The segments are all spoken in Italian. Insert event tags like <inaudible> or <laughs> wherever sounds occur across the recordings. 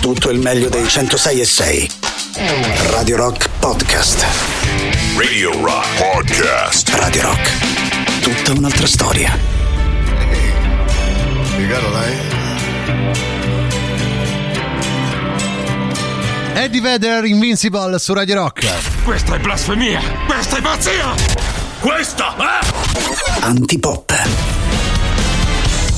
tutto il meglio dei 106 e 6. Radio Rock Podcast. Radio Rock Podcast. Radio Rock. Tutta un'altra storia. You got a line? Eddie Vedder Invincible su Radio Rock. Questa è blasfemia! Questa è pazzia! Questa è... Antipop.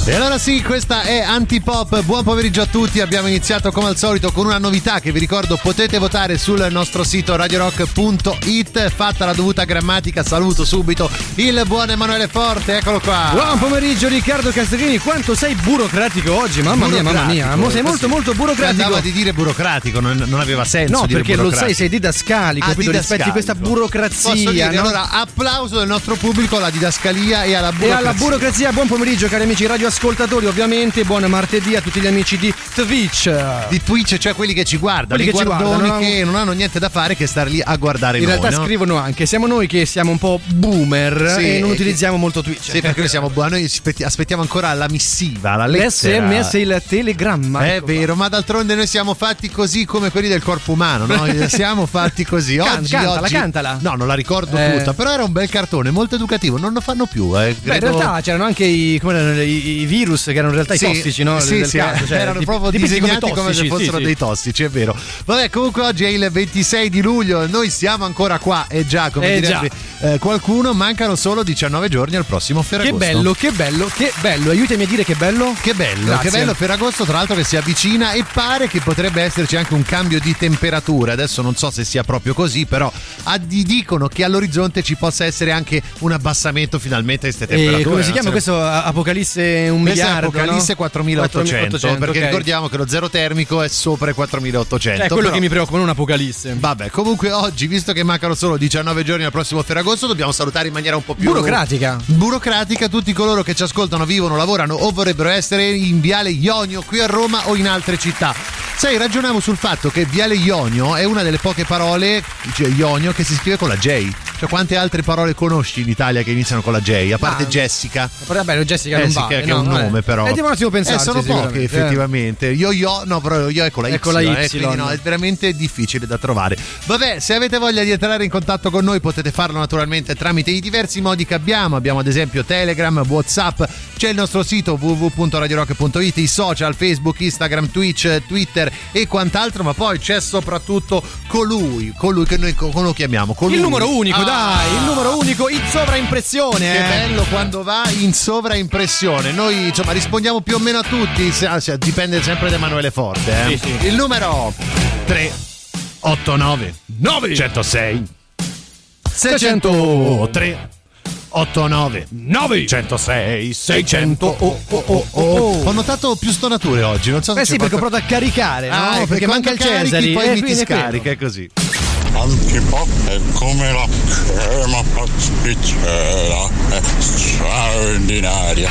E allora sì, questa è Antipop. Buon pomeriggio a tutti. Abbiamo iniziato come al solito con una novità che vi ricordo potete votare sul nostro sito radiorock.it. Fatta la dovuta grammatica, saluto subito il buon Emanuele Forte. Eccolo qua. Buon pomeriggio Riccardo Castellini, quanto sei burocratico oggi, mamma mia, mamma mia, Mo sei molto molto burocratico. Andava di dire burocratico, non, non aveva senso. No, perché lo sai, sei didascalico, Ah, capito? Rispetti questa burocrazia. Posso dire, no? allora applauso del nostro pubblico alla didascalia e alla E burocrazia. alla burocrazia, buon pomeriggio cari amici radioascoltatori, ovviamente, buon martedì a tutti gli amici di Twitch. di Twitch, cioè quelli che ci guardano, Quelli i che ci guardano, no? che non hanno niente da fare che star lì a guardare In noi. realtà no? scrivono anche, siamo noi che siamo un po' boomer Sì, e non utilizziamo molto Twitch. Sì, perché noi siamo buoni, noi aspetti- aspettiamo ancora la missiva, la lettera. L'SMS e il telegramma. È ecco vero, ma d'altronde noi siamo fatti così come quelli del corpo umano, no? <laughs> siamo fatti così. Oggi, cantala, oggi- cantala. No, non la ricordo Eh. tutta, però era un bel cartone, molto educativo. Non lo fanno più, eh. Beh, in credo- realtà c'erano anche i, come erano, i, i virus che erano in realtà Sì, i tossici, no? Sì, del sì, caso, cioè, erano proprio disegnati come, tossici, se fossero dei tossici, è vero. Vabbè, comunque oggi è il 26 di luglio, noi siamo ancora qua e già, come Eh, direbbe eh, qualcuno, mancano solo 19 giorni al prossimo Che Ferragosto. bello, che bello, che bello. Aiutami a dire che bello. Che bello, Grazie. che bello Ferragosto, tra l'altro che si avvicina e pare che potrebbe esserci anche un cambio di temperatura. Adesso non so se sia proprio così, però addi- dicono che all'orizzonte ci possa essere anche un abbassamento finalmente di queste E temperature. come si chiama questo Apocalisse un Questa è miliardo? Apocalisse no? 4800, perché ok. ricordiamo che lo zero termico è sopra i 4800. È quello però- che mi preoccupa, non Apocalisse. Vabbè, comunque oggi, visto che mancano solo 19 giorni al prossimo Ferragosto, dobbiamo salutare in maniera un po' più Burocratica. burocratica tutti coloro che ci ascoltano, vivono, lavorano o vorrebbero essere in Viale Ionio qui a Roma o in altre città. Sai, ragionavo sul fatto che Viale Ionio è una delle poche parole, cioè Ionio, che si scrive con la J. Cioè, quante altre parole conosci in Italia che iniziano con la J? A parte Ah, Jessica. Vabbè, Jessica Eh non vale, che, che no, è un nome, però. Eh, devo un attimo pensare. Eh, sono poche, effettivamente. Io, io, no, però io è con la Y. È con la eh, Y. quindi no, è veramente difficile da trovare. Vabbè, se avete voglia di entrare in contatto con noi, potete farlo naturalmente tramite i diversi modi che abbiamo. Abbiamo ad esempio Telegram, WhatsApp, c'è il nostro sito www.radiorock.it, i social, Facebook, Instagram, Twitch, Twitter e quant'altro. Ma poi c'è soprattutto colui, colui che noi come lo chiamiamo? Colui. Il numero unico, Ah, dai, il numero unico in sovraimpressione. che eh. bello quando va in sovraimpressione. Noi insomma rispondiamo più o meno a tutti, se- ah, cioè, dipende sempre da Emanuele Forte. eh. Sì, sì. Il numero 389 9 106 600 3 89 9 106 600 oh, oh, oh, oh. Ho notato più stonature oggi, non so se Eh c'è sì, perché ho provato a caricare, no? Ah, ecco, perché manca il carichi, Cesari. poi eh, mi ti scarica, è così. Antipop è come la crema pasticcera, è straordinaria.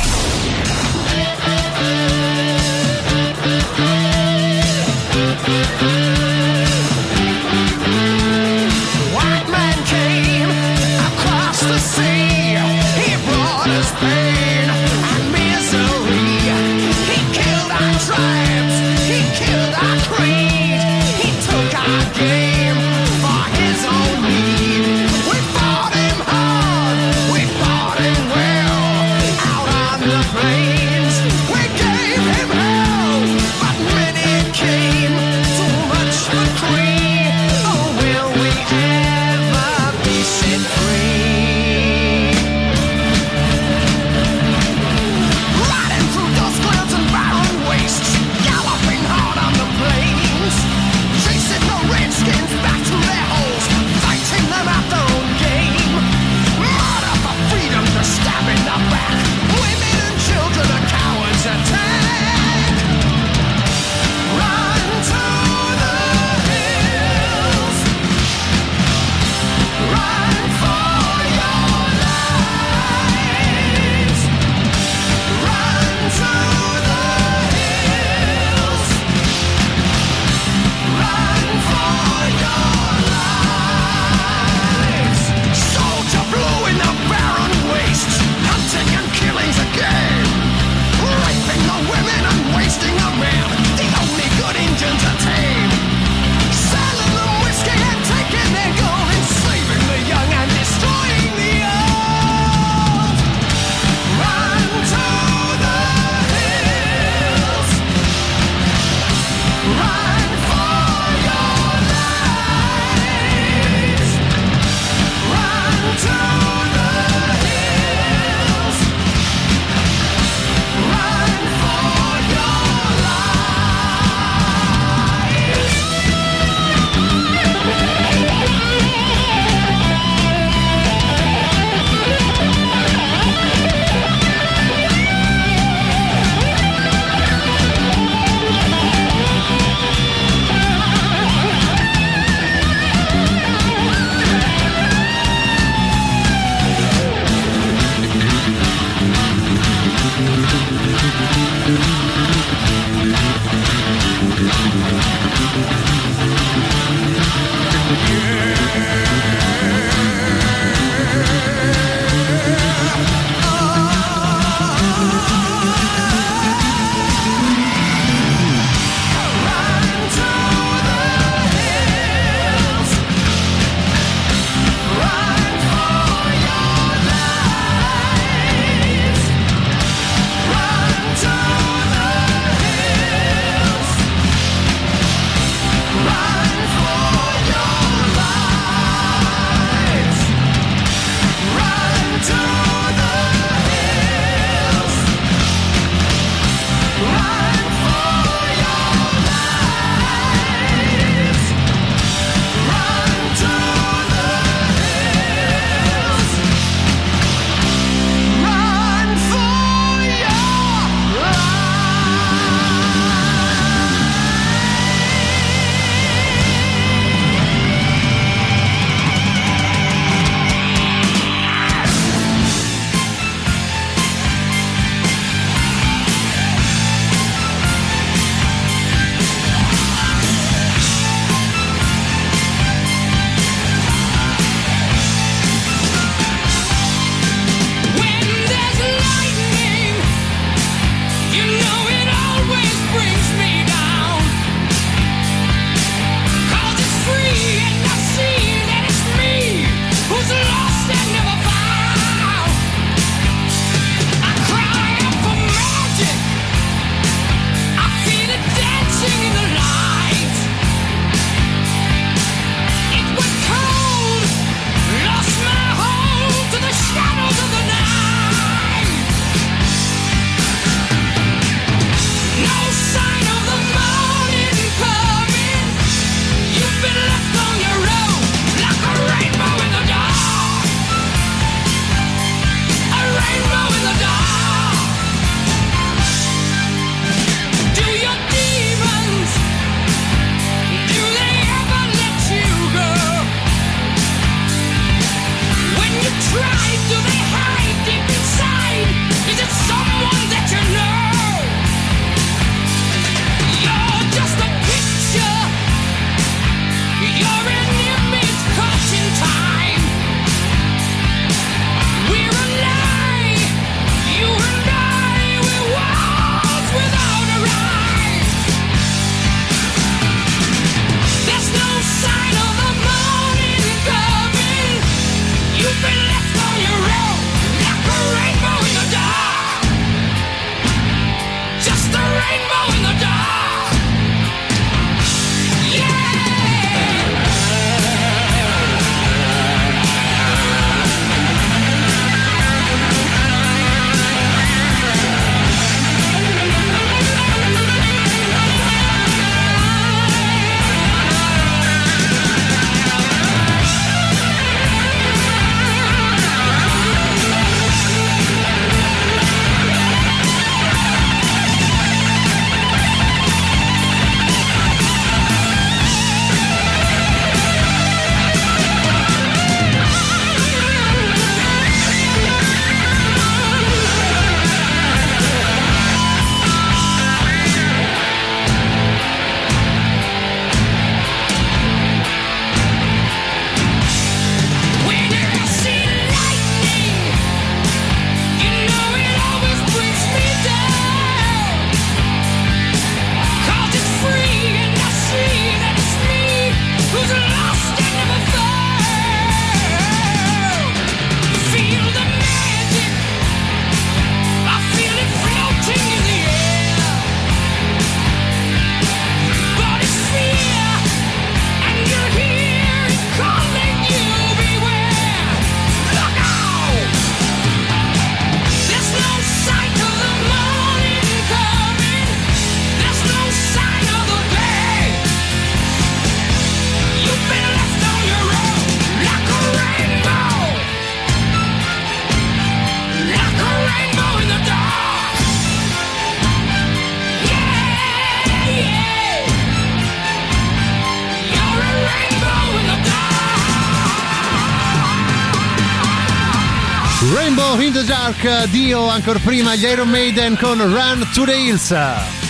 Dio ancora prima gli Iron Maiden con Run to the Hills.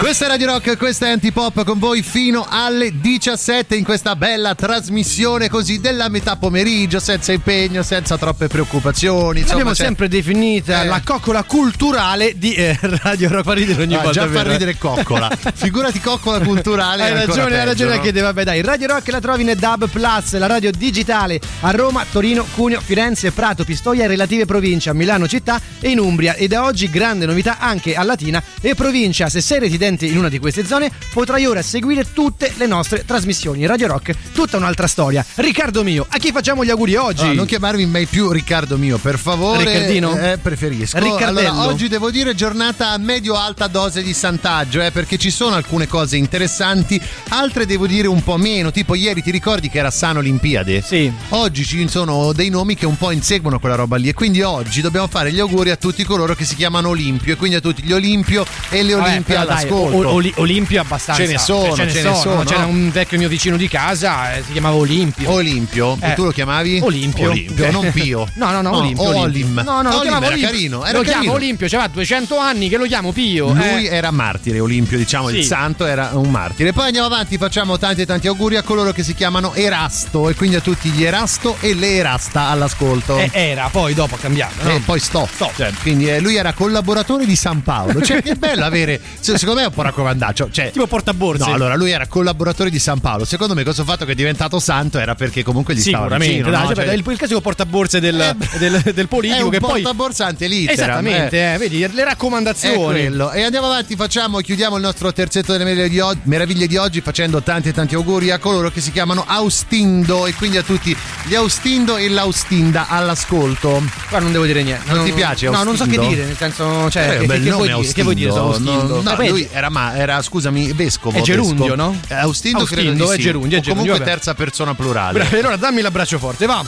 Questa è Radio Rock, questa è Antipop con voi fino alle 17 in questa bella trasmissione così della metà pomeriggio, senza impegno, senza troppe preoccupazioni. Insomma, L'abbiamo c'è- sempre definita Eh. la coccola culturale di eh, Radio Rock. Fa ridere ogni Ah, volta. già fa eh. ridere coccola. <laughs> Figurati coccola culturale. Hai ragione, hai ragione no? chiedere, vabbè dai, Radio Rock la trovi nel DAB Plus, la radio digitale a Roma, Torino, Cuneo, Firenze, Prato, Pistoia e relative province, a Milano città e in Umbria e da oggi grande novità anche a Latina e provincia. Se sei residente in una di queste zone potrai ora seguire tutte le nostre trasmissioni. Radio Rock, tutta un'altra storia. Riccardo mio, a chi facciamo gli auguri oggi? Allora, non chiamarmi mai più Riccardo mio, per favore. Riccardino? Eh, preferisco. Riccardello? Allora, oggi devo dire giornata a medio-alta dose di santaggio, eh, perché ci sono alcune cose interessanti, altre devo dire un po' meno. Tipo, ieri ti ricordi che era Sano Olimpiade? Sì. Oggi ci sono dei nomi che un po' inseguono quella roba lì, e quindi oggi dobbiamo fare gli auguri a tutti coloro che si chiamano Olimpio, e quindi a tutti gli Olimpio e le dai, all'ascolto. O- Oli- Olimpio abbastanza. Ce ne sono, ce ne, ce ne sono. sono. C'era un vecchio mio vicino di casa, eh, si chiamava Olimpio. Olimpio, Eh. tu lo chiamavi? Olimpio. Olimpio, non Pio. <laughs> No, no, no, Olimpio. Olimpio. Olim. No, no, lo Olim chiamavo era Olimpio. carino. Era lo carino. chiamo Olimpio, c'aveva 200 anni che lo chiamo Pio. Lui eh. era martire, Olimpio, diciamo, il Sì. santo era un martire. Poi andiamo avanti, facciamo tanti e tanti auguri a coloro che si chiamano Erasto e quindi a tutti gli Erasto e le Erasta all'ascolto. Eh, era, poi dopo ha cambiato. no? E poi sto. Sto. Cioè, quindi eh, lui era collaboratore di San Paolo. Cioè, che bello avere. se- Secondo me è un po' raccomandaccio. Cioè, Tipo portaborse. No, allora lui era collaboratore di San Paolo. Secondo me questo fatto che è diventato santo era perché comunque gli stava vicino. dai, no? cioè, Cioè, il, il classico portaborse del, Eh, del, del è politico un che poi. portaborsa antelitteram, Esattamente, eh, vedi, le È raccomandazioni. E andiamo avanti, facciamo, chiudiamo il nostro terzetto delle meraviglie di, oggi, meraviglie di oggi facendo tanti e tanti auguri a coloro che si chiamano Austindo e quindi a tutti gli Austindo e l'Austinda all'ascolto. Qua non devo dire niente. Non ti piace No, non so che Austindo? dire, nel senso, cioè, Eh, che, che vuoi dire? Che vuoi dire su Austindo. Austindo? No, no, lui era, ma, era, scusami, vescovo. È gerundio, vescovo. no? Austindo, credo Austindo, di è sì. gerundio, è gerundio, comunque vabbè. terza persona plurale. Bravo, allora dammi l'abbraccio forte, va.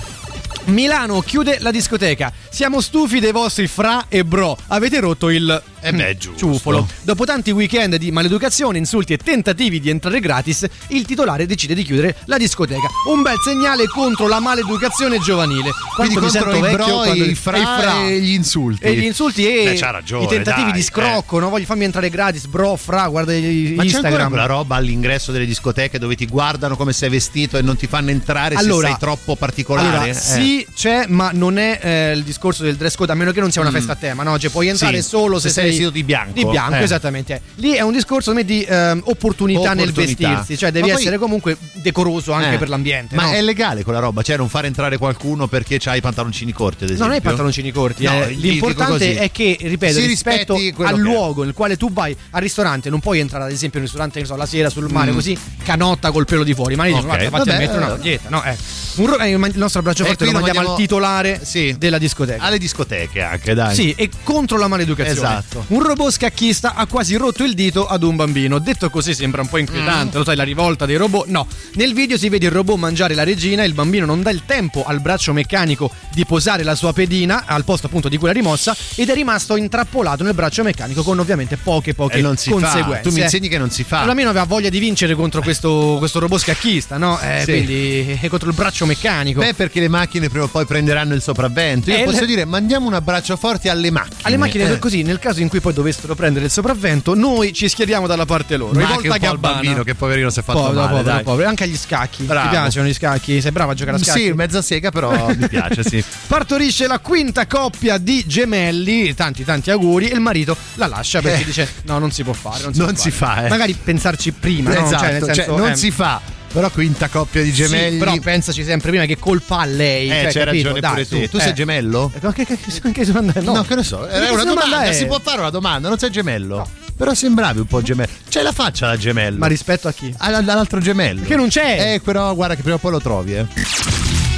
Milano chiude la discoteca. Siamo stufi dei vostri fra e bro. Avete rotto il Eh beh, giusto. ciufolo. Dopo tanti weekend di maleducazione, insulti e tentativi di entrare gratis, il titolare decide di chiudere la discoteca. Un bel segnale contro la maleducazione giovanile. Quindi Quanto mi sento i vecchio bro, quando- i fra e gli insulti. E gli insulti e Beh, ragione, i tentativi dai, di scrocco, no? Voglio farmi entrare gratis, bro, fra, guarda i- Ma c'è ancora Instagram. quella roba all'ingresso delle discoteche dove ti guardano come sei vestito e non ti fanno entrare Allora- se sei troppo particolare? Allora, Eh. sì, c'è, ma non è eh, il discorso del dress code, a meno che non sia una festa a tema, no? Cioè, puoi entrare Mm. Sì, solo se se, sei vestito di bianco. Di bianco, Eh. esattamente. Lì è un discorso me, di ehm, opportunità, nel Opportunità. vestirsi, cioè devi poi- essere comunque decoroso anche Eh. per l'ambiente. Ma no? è legale quella roba? Cioè non fare entrare qualcuno perché c'ha i pantaloncini corti, ad esempio? Non hai pantaloncini corti, No, eh. l'importante è che, ripeto, Si rispetto al luogo nel quale tu vai al ristorante, non puoi entrare ad esempio in un ristorante, che so, la sera sul mare, Mm. così canotta col pelo di fuori, ma io Ok, dico, guarda, fatti a vabbè, mettere una eh. maglietta, no? Eh. Un eh, il nostro abbraccio forte lo mandiamo al titolare Sì. della discoteca. Alle discoteche anche, dai. Sì, e contro la maleducazione. Esatto. Un robot scacchista ha quasi rotto il dito ad un bambino. Detto così sembra un po' inquietante, lo sai, la rivolta dei robot. No, nel video si vede il robot mangiare la regina, il bambino non dà il tempo al braccio meccanico di posare la sua pedina al posto appunto di quella rimossa ed è rimasto intrappolato nel braccio meccanico con ovviamente poche poche E non si fa. conseguenze. Tu mi insegni che non si fa. Bambino aveva voglia di vincere contro questo, questo robot scacchista, no? Eh, Sì. Quindi è contro il braccio meccanico. Beh, perché le macchine prima o poi prenderanno il sopravvento. Io Eh, posso le- dire, mandiamo un abbraccio forte alle macchine. alle macchine Eh. così, nel caso in cui poi dovessero prendere il sopravvento, noi ci schieriamo dalla parte loro. Ma Rivolta anche un po' bambino che poverino si è fatto Povero, male, povero, povero. Anche agli scacchi. Bravo. Ti piacciono gli scacchi? Sei brava a giocare a scacchi? Sì, mezza sega, però <laughs> mi piace, sì. Partorisce la quinta coppia di gemelli, tanti tanti auguri, e il marito la lascia perché Eh. dice no, non si può fare. Non si, Non si fa, eh. Magari pensarci prima, no? esatto, Cioè, nel cioè, senso, non eh, si fa. Però quinta coppia di sì, gemelli. però pensaci sempre prima che colpa a lei. eh, cioè, c'hai capito? ragione Dai, pure te. Tu eh. sei gemello? Eh, Ma che, che, che, che domanda è? No, che ne so. È Che una domanda domanda, è? si può fare una domanda, non sei gemello? Però sembravi un po' gemello. C'è la faccia da gemello. Ma rispetto a chi? All- all'altro gemello. Che non c'è. Eh, però guarda che prima o poi lo trovi, eh.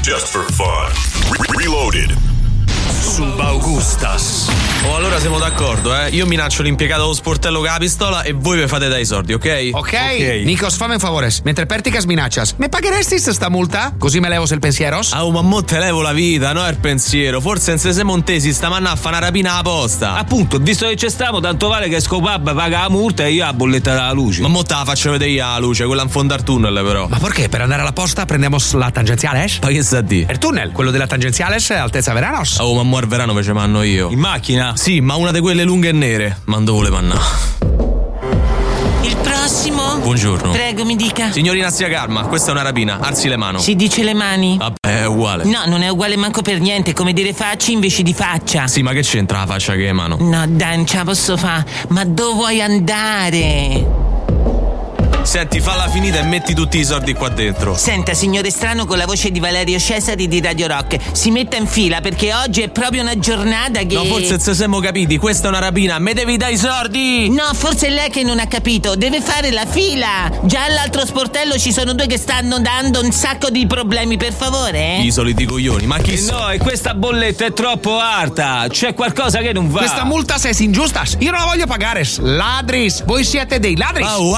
Just for fun. Re- Reloaded. Subaugustas. Oh, allora siamo d'accordo, eh? Io minaccio l'impiegato dello sportello con la pistola e voi vi fate dai soldi, ok? Ok? Nikos, fammi un favore. Mentre Perticas minaccias, mi pagheresti sta multa? Così me levo il pensieros? Ah, oh, ma mo te levo la vita, no? È il pensiero. Forse in se montesi stamanna a fare una rapina apposta. Appunto, visto che c'è stiamo, tanto vale che Scopab paga la multa e io la bolletta della luce. Ma mo te la faccio vedere io la luce, quella in fondo al tunnel, però. Ma perché? Per andare alla posta prendiamo la tangenziales? Ma che sa di? Il tunnel, quello della tangenziales, altezza Veranos. Oh, ma mo verano invece manno io. In macchina? Sì, ma una di quelle lunghe e nere. Mando vole manna. Il prossimo? Buongiorno. Prego, mi dica. Signorina Zia Karma, questa è una rapina. Alzi le mani. Si dice le mani? Vabbè, è uguale. No, non è uguale manco per niente, come dire facci invece di faccia. Sì, ma che c'entra la faccia che è mano? No, dai, non ce la posso fare. Ma dove vuoi andare? Senti, falla finita e metti tutti i soldi qua dentro. Senta, signore strano con la voce di Valerio Cesari di Radio Rock, si metta in fila perché oggi è proprio una giornata che. No, forse se siamo capiti, questa è una rapina, me devi dare i soldi! No, forse è lei che non ha capito, deve fare la fila! Già all'altro sportello ci sono due che stanno dando un sacco di problemi, per favore. I soliti coglioni, ma chi Eh no, e questa bolletta è troppo alta. C'è qualcosa che non va. Questa multa se ingiustas. Io non la voglio pagare. Ladris, voi siete dei ladris. Ah, oh,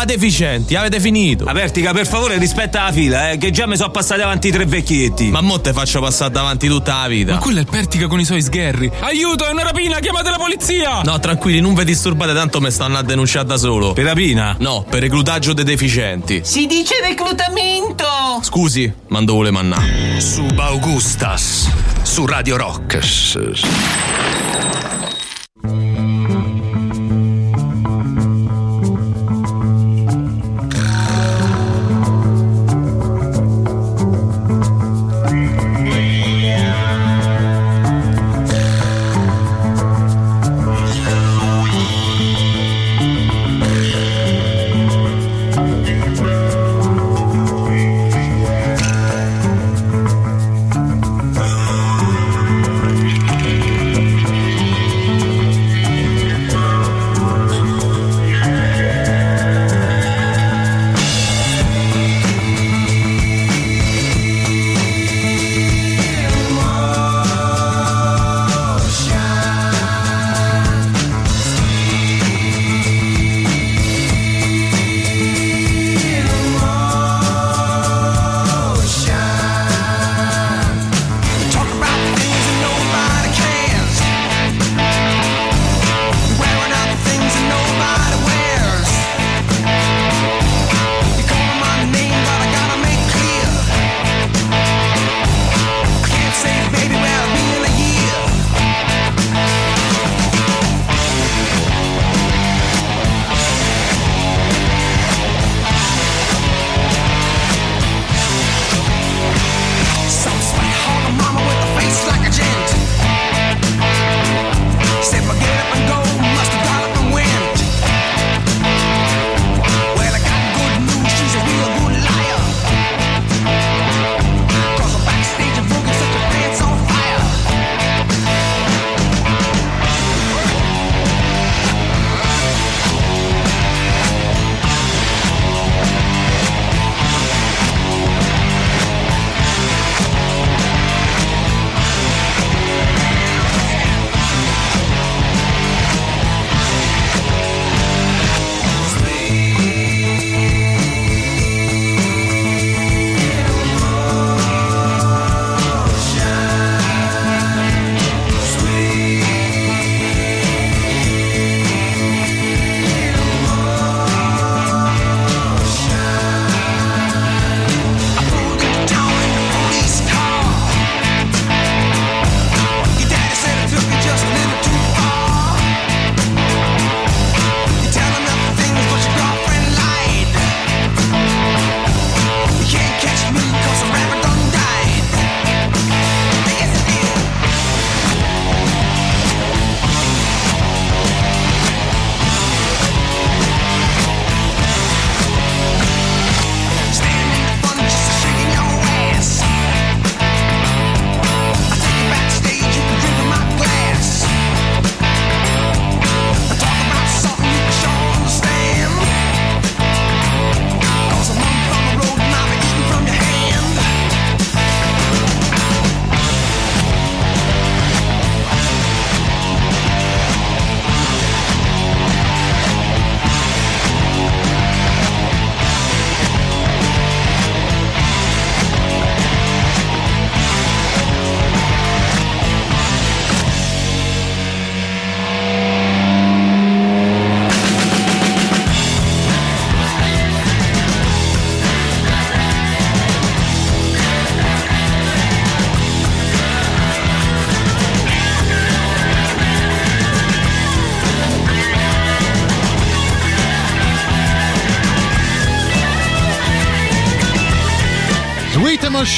avete finito. Apertica, per favore, rispetta la fila, eh, che già mi sono passati avanti tre vecchietti. Ma mo te faccio passare davanti tutta la vita. Ma quello è il Pertica con i suoi sgherri. Aiuto, è una rapina, chiamate la polizia! No, tranquilli, non vi disturbate, tanto mi stanno a denunciare da solo. Per rapina? No, per reclutaggio dei deficienti. Si dice reclutamento! Scusi, mando vole mannà. Subaugustas. Su Radio Rock.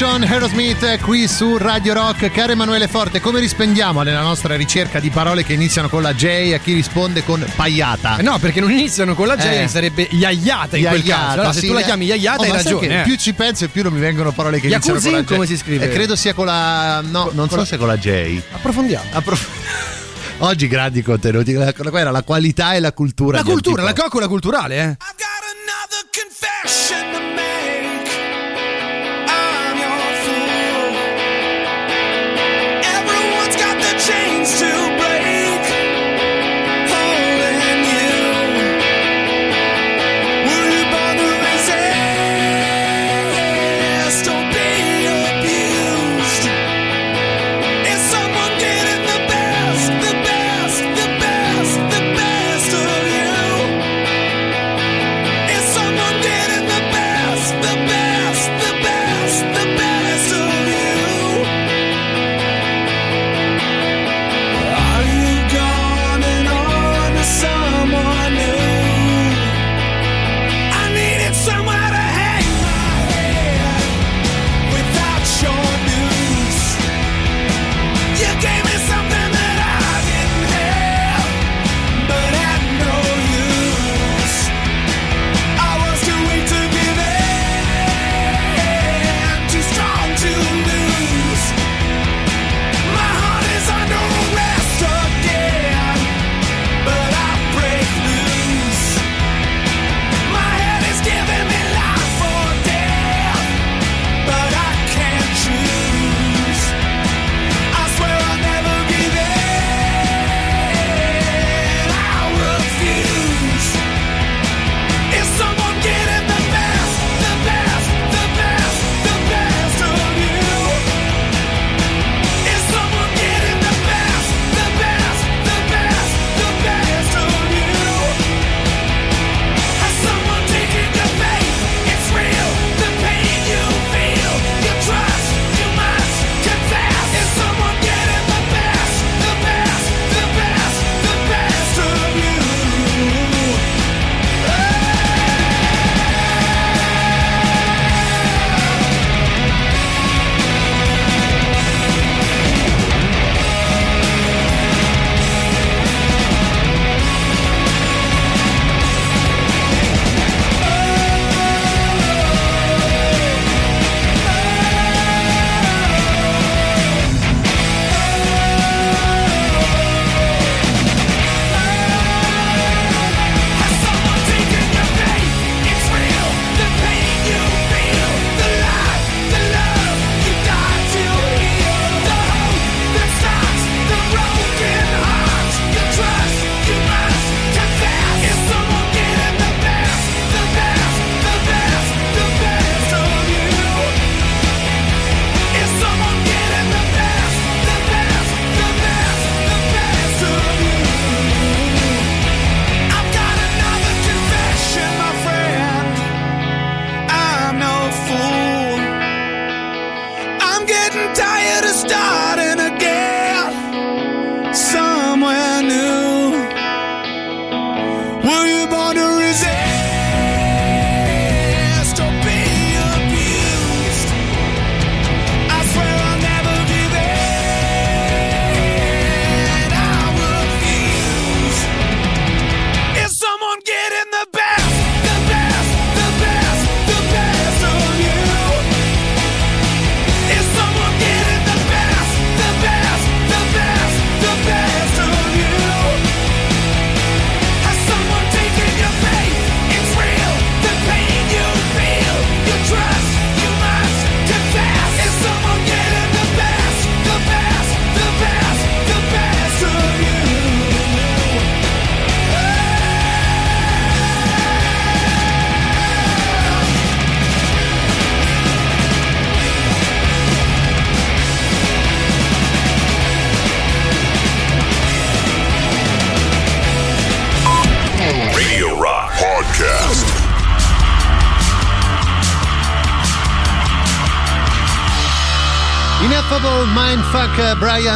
Emotion, Aerosmith qui su Radio Rock. Caro Emanuele Forte, come rispondiamo nella nostra ricerca di parole che iniziano con la J a chi risponde con paiata? Eh no, perché non iniziano con la J, Eh. sarebbe iaiata in quel Iaiata, caso. Allora, se sì, tu la eh. chiami iaiata Oh, hai ragione. eh. Più ci penso e più non mi vengono parole che iniziano Yakuza, con la J. come si scrive? Eh, credo sia con la. No, non so se con la J. Approfondiamo. Approf- <laughs> Oggi grandi contenuti. Quella qua era la qualità e la cultura. La cultura, la coccola culturale, eh. To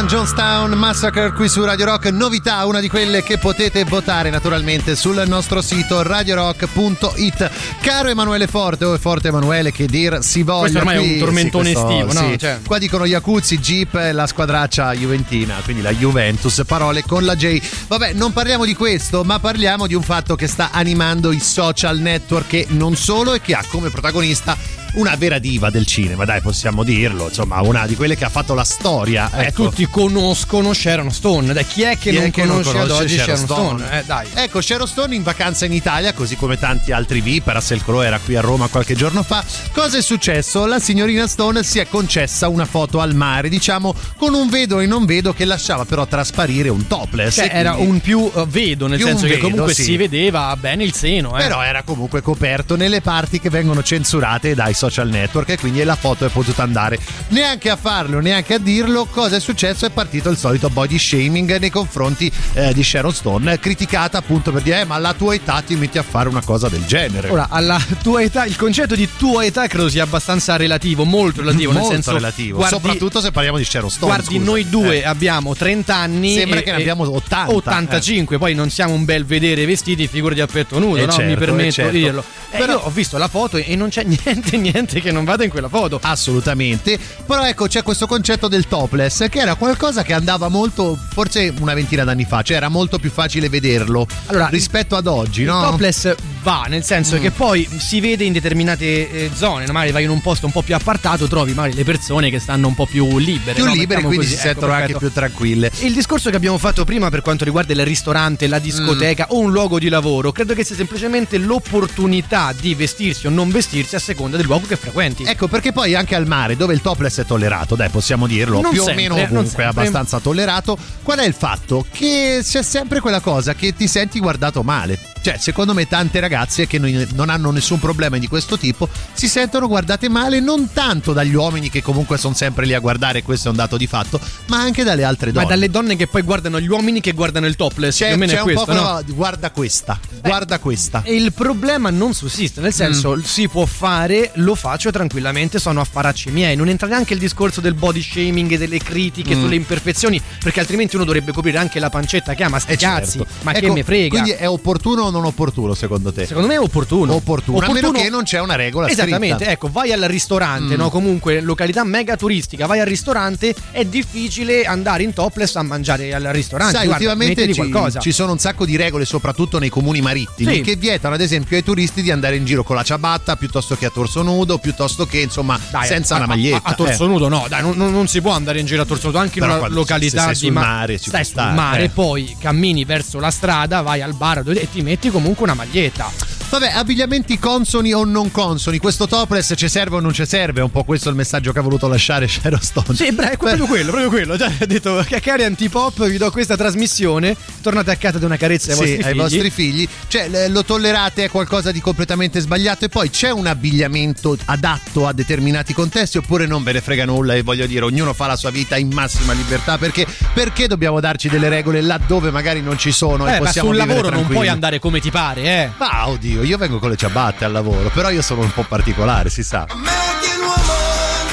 Brian Jonestown Massacre qui su Radio Rock novità una di quelle che potete votare naturalmente sul nostro sito radiorock.it caro Emanuele Forte o Forte Emanuele che dir si voglia Questo ormai è qui- un tormentone sì, questo- estivo, no? sì. Cioè- qua dicono Iacuzzi Jeep e la squadraccia juventina quindi la Juventus parole con la J vabbè non parliamo di questo ma parliamo di un fatto che sta animando i social network e non solo e che ha come protagonista una vera diva del cinema, dai, possiamo dirlo, insomma, una di quelle che ha fatto la storia. Eh, ecco. tutti conoscono Sharon Stone. Dai, chi è che Chi non è che non conosce ad conosce oggi Sharon Sharon Stone? Stone? Eh, dai. Ecco, Sharon Stone in vacanza in Italia, così come tanti altri VIP, Russell Crowe era qui a Roma qualche giorno fa. Cosa è successo? La signorina Stone si è concessa una foto al mare, diciamo, con un vedo e non vedo che lasciava però trasparire un topless. Cioè, era un più eh, vedo, nel Più senso che vedo, comunque sì. si vedeva bene il seno. Eh. Però era comunque coperto nelle parti che vengono censurate dai social network e quindi la foto è potuta andare. Neanche a farlo, neanche a dirlo, cosa è successo? È partito il solito body shaming nei confronti eh, di Sharon Stone, criticata appunto per dire "Eh, ma alla tua età ti metti a fare una cosa del genere. Ora, alla tua età, il concetto di tua età credo sia abbastanza relativo, molto relativo. Molto nel senso, relativo, guardi- soprattutto se parliamo di Sharon Stone. Guardi, scusa. noi due Eh. abbiamo 30 anni. Sembra e- che ne abbiamo 80, 85, poi non siamo un bel vedere vestiti, figurati a petto nudo, Eh no? certo, Mi permetto eh certo. di dirlo. Eh, Però- io ho visto la foto e non c'è <laughs> niente, niente che non vada in quella foto. Assolutamente, però ecco c'è questo concetto del topless che era qualcosa che andava molto, forse una ventina d'anni fa, cioè era molto più facile vederlo Allora, rispetto ad oggi, Il no? topless va, nel senso Mm. che poi si vede in determinate eh, zone, magari vai in un posto un po' più appartato, trovi magari le persone che stanno un po' più libere. più no? libere, Mettiamo quindi così, si ecco, sentono anche perfetto. più tranquille. Il discorso che abbiamo fatto prima per quanto riguarda il ristorante, la discoteca o un luogo di lavoro, credo che sia semplicemente l'opportunità di vestirsi o non vestirsi a seconda del luogo che frequenti. Ecco perché poi anche al mare dove il topless è tollerato, dai possiamo dirlo, Non più sempre, o meno non ovunque è abbastanza tollerato, qual è il fatto? Che c'è sempre quella cosa che ti senti guardato male. Cioè, secondo me tante ragazze che non hanno nessun problema di questo tipo si sentono guardate male non tanto dagli uomini che comunque sono sempre lì a guardare, questo è un dato di fatto, ma anche dalle altre Ma donne. dalle donne che poi guardano gli uomini che guardano il topless. C'è, c'è è un questo, po' no? guarda questa, guarda questa. E il problema non sussiste, nel senso Mm. si può fare, lo faccio tranquillamente, sono affaracci miei. Non entra neanche il discorso del body shaming e delle critiche Mm. sulle imperfezioni, perché altrimenti uno dovrebbe coprire anche la pancetta che ha, ma sti Eh, cazzi, certo. ma che Ecco, me frega. Quindi è opportuno non opportuno secondo te? Secondo me è opportuno. Opportuno, a meno che non c'è una regola Esattamente, scritta. ecco, vai al ristorante, Mm. no? Comunque, località mega turistica, vai al ristorante, è difficile andare in topless a mangiare al ristorante. Sai, Guarda, ultimamente ci, qualcosa. ci sono un sacco di regole, soprattutto nei comuni marittimi, Sì. che vietano ad esempio ai turisti di andare in giro con la ciabatta piuttosto che a torso nudo, piuttosto che insomma Dai, senza a- una maglietta. A, a torso eh. nudo, no, dai, non, non- si può andare in giro a torso nudo anche in Però una quando- località se sei di sul ma- mare ci stai sul mare, eh. poi cammini verso la strada, vai al bar e ti metti comunque una maglietta. Vabbè, abbigliamenti consoni o non consoni, questo topless ci serve o non ci serve? È un po' questo il messaggio che ha voluto lasciare Sharon Stone. Sì, bra- è proprio quello, proprio quello. Cioè, ha detto, cari antipop, vi do questa trasmissione, tornate a casa di una carezza ai Sì, vostri ai figli. vostri figli, cioè lo tollerate è qualcosa di completamente sbagliato e poi c'è un abbigliamento adatto a determinati contesti oppure non ve ne frega nulla e voglio dire ognuno fa la sua vita in massima libertà perché, perché dobbiamo darci delle regole laddove magari non ci sono Eh, e ma possiamo sul vivere lavoro non tranquilli? puoi andare come ti pare, eh. Ma oddio, io vengo con le ciabatte al lavoro, però io sono un po' particolare, si sa. American woman,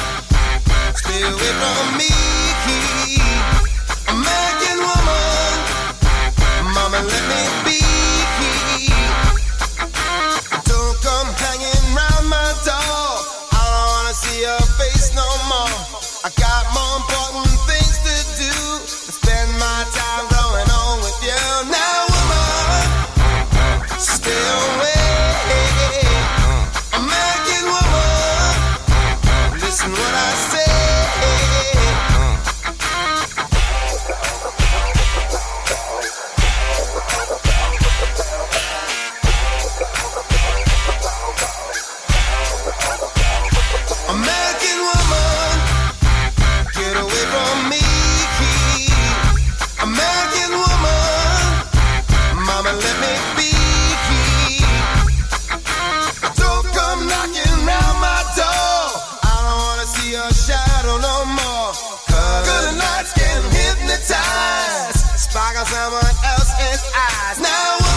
someone else's eyes. Now,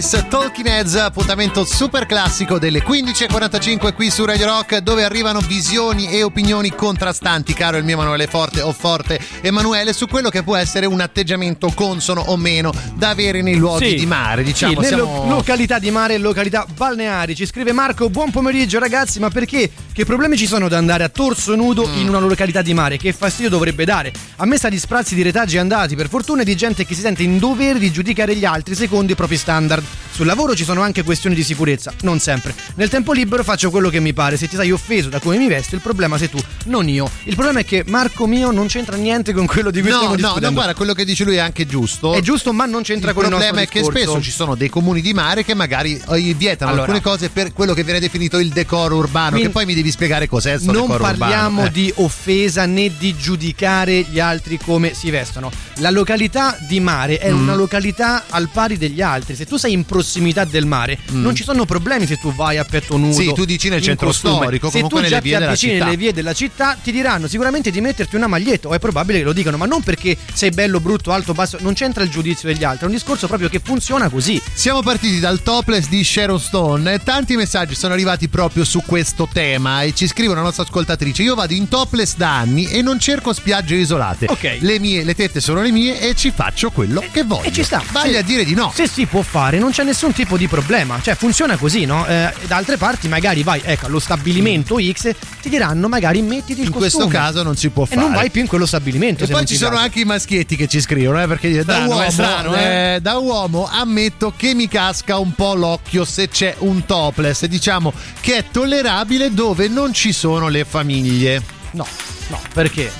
Place, Talking Heads, appuntamento super classico delle 15.45 qui su Radio Rock dove arrivano visioni e opinioni contrastanti, caro il mio Emanuele Forte o Forte Emanuele, su quello che può essere un atteggiamento consono o meno da avere nei luoghi Sì. di mare, diciamo. Sì, siamo- località di mare e località balneari. Ci scrive Marco, buon pomeriggio ragazzi, ma perché? Che problemi ci sono ad andare a torso nudo Mm. in una località di mare? Che fastidio dovrebbe dare? A me sta di sprazzi di retaggi andati, per fortuna di gente che si sente in dovere di giudicare gli altri secondo i propri standard. Sul lavoro ci sono anche questioni di sicurezza, non sempre. Nel tempo libero faccio quello che mi pare, se ti sei offeso da come mi vesto il problema sei tu, non io. Il problema è che Marco mio non c'entra niente con quello di cui No, stiamo no, discutendo. no, guarda, quello che dice lui è anche giusto. È giusto, ma non c'entra il con il nostro problema è che discorso. spesso ci sono dei comuni di mare che magari eh, vietano Allora. alcune cose per quello che viene definito il decoro urbano, che poi mi devi spiegare cos'è sto non parliamo urbano. eh. di offesa né di giudicare gli altri come si vestono. La località di mare è Mm. una località al pari degli altri. Se tu sei in prossimità del mare, non ci sono problemi se tu vai a petto nudo. Mm. Sì, tu dici nel centro costume. storico, Se comunque tu nelle già vie ti della avvicini città. nelle vie della città, ti diranno sicuramente di metterti una maglietta. O è probabile che lo dicano, ma non perché sei bello, brutto, alto, basso. Non c'entra il giudizio degli altri. È un discorso proprio che funziona così. Siamo partiti dal topless di Sharon Stone e tanti messaggi sono arrivati proprio su questo tema e ci scrive una nostra ascoltatrice io vado in topless da anni e non cerco spiagge isolate Ok. le mie le tette sono le mie e ci faccio quello che voglio E ci sta. Se- a dire di no Se si può fare, non c'è nessun tipo di problema. Cioè, funziona così, no? Eh, da altre parti, magari vai, ecco, allo stabilimento X, ti diranno magari mettiti il in questo costume. caso non si può E fare non vai più in quello stabilimento. e poi ci sono piace. anche i maschietti che ci scrivono, eh, perché da Strano, uomo, è strano, eh. eh, da uomo ammetto che mi casca un po' l'occhio se c'è un topless, diciamo che è tollerabile dove non ci sono le famiglie. No, no, perché?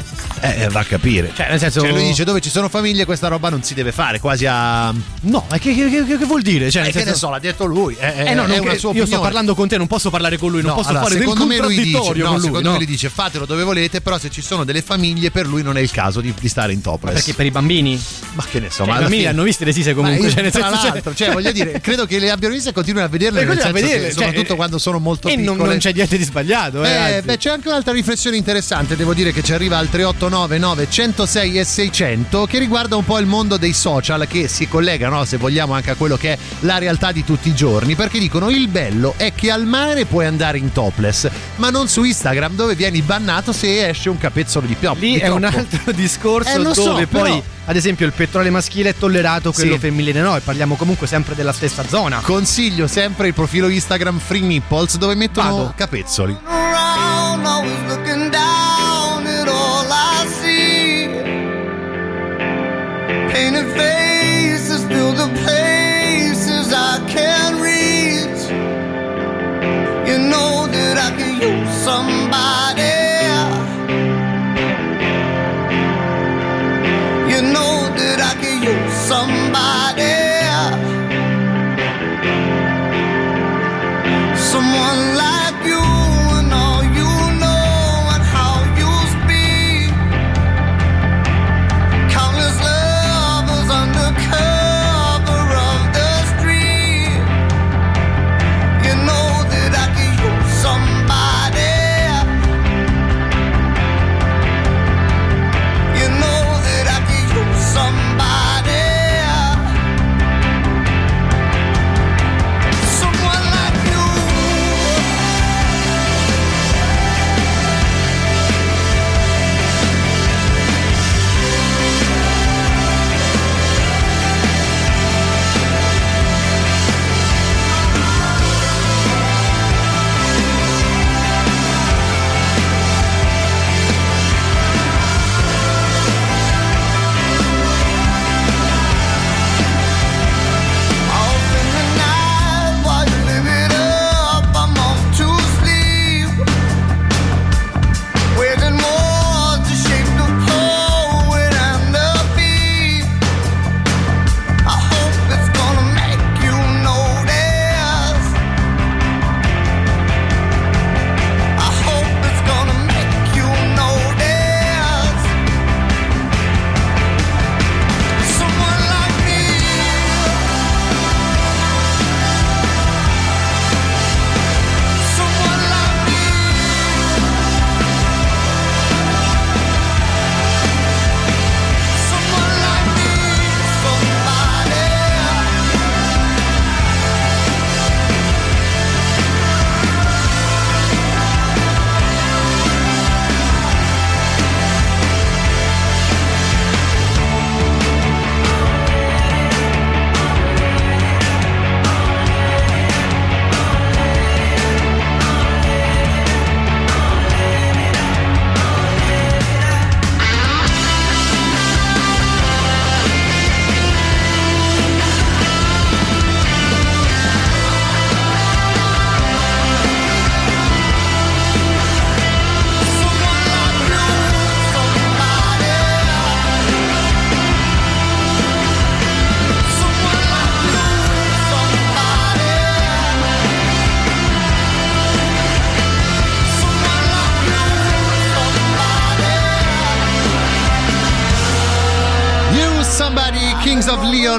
Eh, va a capire. Cioè, nel senso. Cioè, lui dice dove ci sono famiglie questa roba non si deve fare, quasi a... No, ma che, che- che- che vuol dire? Cioè, Eh, nel che ne senso- so, l'ha detto lui. Eh, Eh no, è non io sto opinione. parlando con te, non posso parlare con lui, non No, posso allora, fare del secondo me lui dice, no, lui. secondo no? me lui dice fatelo dove volete, però se ci sono delle famiglie per lui non è il caso di, di stare in topless. Perché per i bambini? Ma che ne so, Cioè, ma i bambini fine- hanno visto le sise Ma comunque. io, cioè, nel tra senso, l'altro, cioè, voglio dire, credo che le abbiano viste e continuino a vederle, E nel continuano senso a vederle, che, cioè, soprattutto eh, quando sono molto e piccole. non, non c'è niente di sbagliato, eh. Eh, beh, c'è anche un'altra riflessione interessante, devo dire che ci arriva al 3899 106 e 600 che riguarda un po' il mondo dei social che si collega, no, se vogliamo, anche a quello che è la realtà di tutti i giorni, perché dicono il bello è che al mare puoi andare in topless, ma non su Instagram dove vieni bannato se esce un capezzolo di pioppo. Lì di è un altro <laughs> discorso Eh, lo so, dove poi, però- ad esempio, il petrolio maschile è tollerato, quello Sì. femminile no, e parliamo comunque sempre della stessa zona. Consiglio sempre il profilo Instagram Free Nipples dove mettono Vado. capezzoli. around, always looking down Painted faces fill the places I can't reach. You know that I could use somebody. You know that I could use somebody.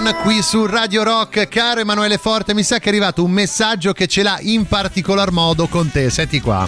Leon qui su Radio Rock. Caro Emanuele Forte, mi sa che è arrivato un messaggio che ce l'ha in particolar modo con te. Senti qua.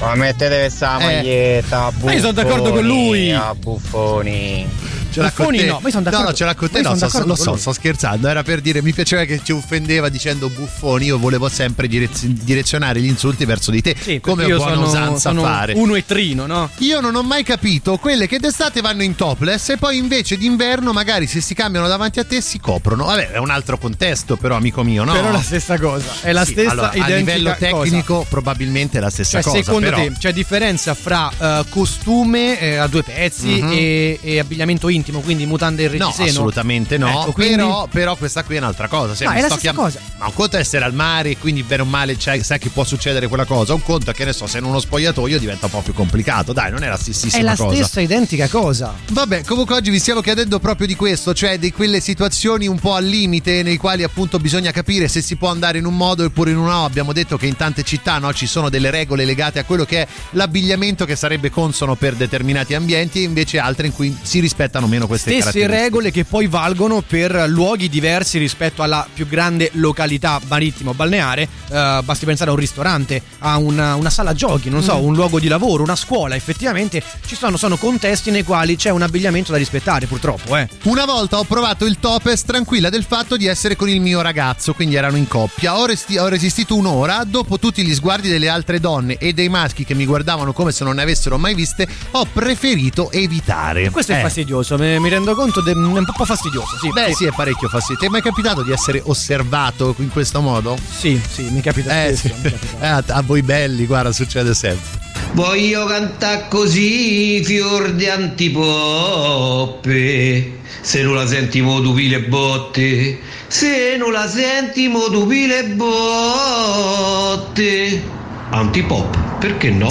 Ma mettete questa Eh. maglietta, Ma io sono d'accordo con lui. A buffoni. Ce l'ha con Buffoni te. no, ma sono d'accordo- No, no, ce l'ha con te. No, sono so- d'accordo lo con so, sto scherzando. Era per dire, mi piaceva che ci offendeva dicendo buffoni. Io volevo sempre direz- direzionare gli insulti verso di te, come io buona sono, usanza sono fare. uno e trino, no? Io non ho mai capito quelle che d'estate vanno in topless e poi invece d'inverno magari se si cambiano davanti a te si coprono. Vabbè, è un altro contesto però, amico mio, no? Però è la stessa cosa. È la Sì, stessa allora, identica A livello cosa. tecnico probabilmente è la stessa Cioè, cosa. secondo però- te c'è differenza fra eh, costume eh, a due pezzi Mhm. e, e abbigliamento intimo, quindi mutande No, reggiseno? assolutamente no. Ecco, quindi- però, però questa qui è un'altra cosa. Se No, è la stessa chiam- cosa. Ma un conto è essere al mare e quindi bene o male cioè, sai che può succedere quella cosa. Un conto è che ne so, se in uno spogliatoio diventa un po' più complicato. Dai, non è la stessissima È la cosa. stessa identica cosa. Vabbè, comunque oggi vi stiamo chiedendo proprio di questo, cioè di quelle situazioni un po' al limite nei quali appunto bisogna capire se si può andare in un modo oppure in un no. Abbiamo detto che in tante città no, ci sono delle regole legate a quello che è l'abbigliamento che sarebbe consono per determinati ambienti e invece altre in cui si rispettano meno queste Stesse caratteristiche. regole che poi valgono per luoghi diversi rispetto alla più grande località marittima o balneare. Eh, basti pensare a un ristorante, a una, una sala giochi, non so, Mm. un luogo di lavoro, una scuola. Effettivamente ci sono, sono contesti nei quali c'è un abbigliamento da rispettare, purtroppo, eh. Una volta ho provato il topes tranquilla del fatto di essere con il mio ragazzo, quindi erano in coppia. Ho, resti- ho resistito un'ora, dopo tutti gli sguardi delle altre donne e dei maschi che mi guardavano come se non ne avessero mai viste, ho preferito evitare. Questo è Eh. fastidioso, me- mi rendo conto, de- è un po' fastidioso. Sì, Beh, sì, è parecchio fastidioso. Ti è mai capitato di essere osservato in questo modo? Sì, sì, mi capita Eh, spesso, sì. mi capita. <laughs> Eh, a, a voi belli, guarda, succede sempre. Voglio cantare così, fior di antipoppe. Se non la senti mo tu pile botte. Se non la senti mo tu pile botte. Antipop, perché no?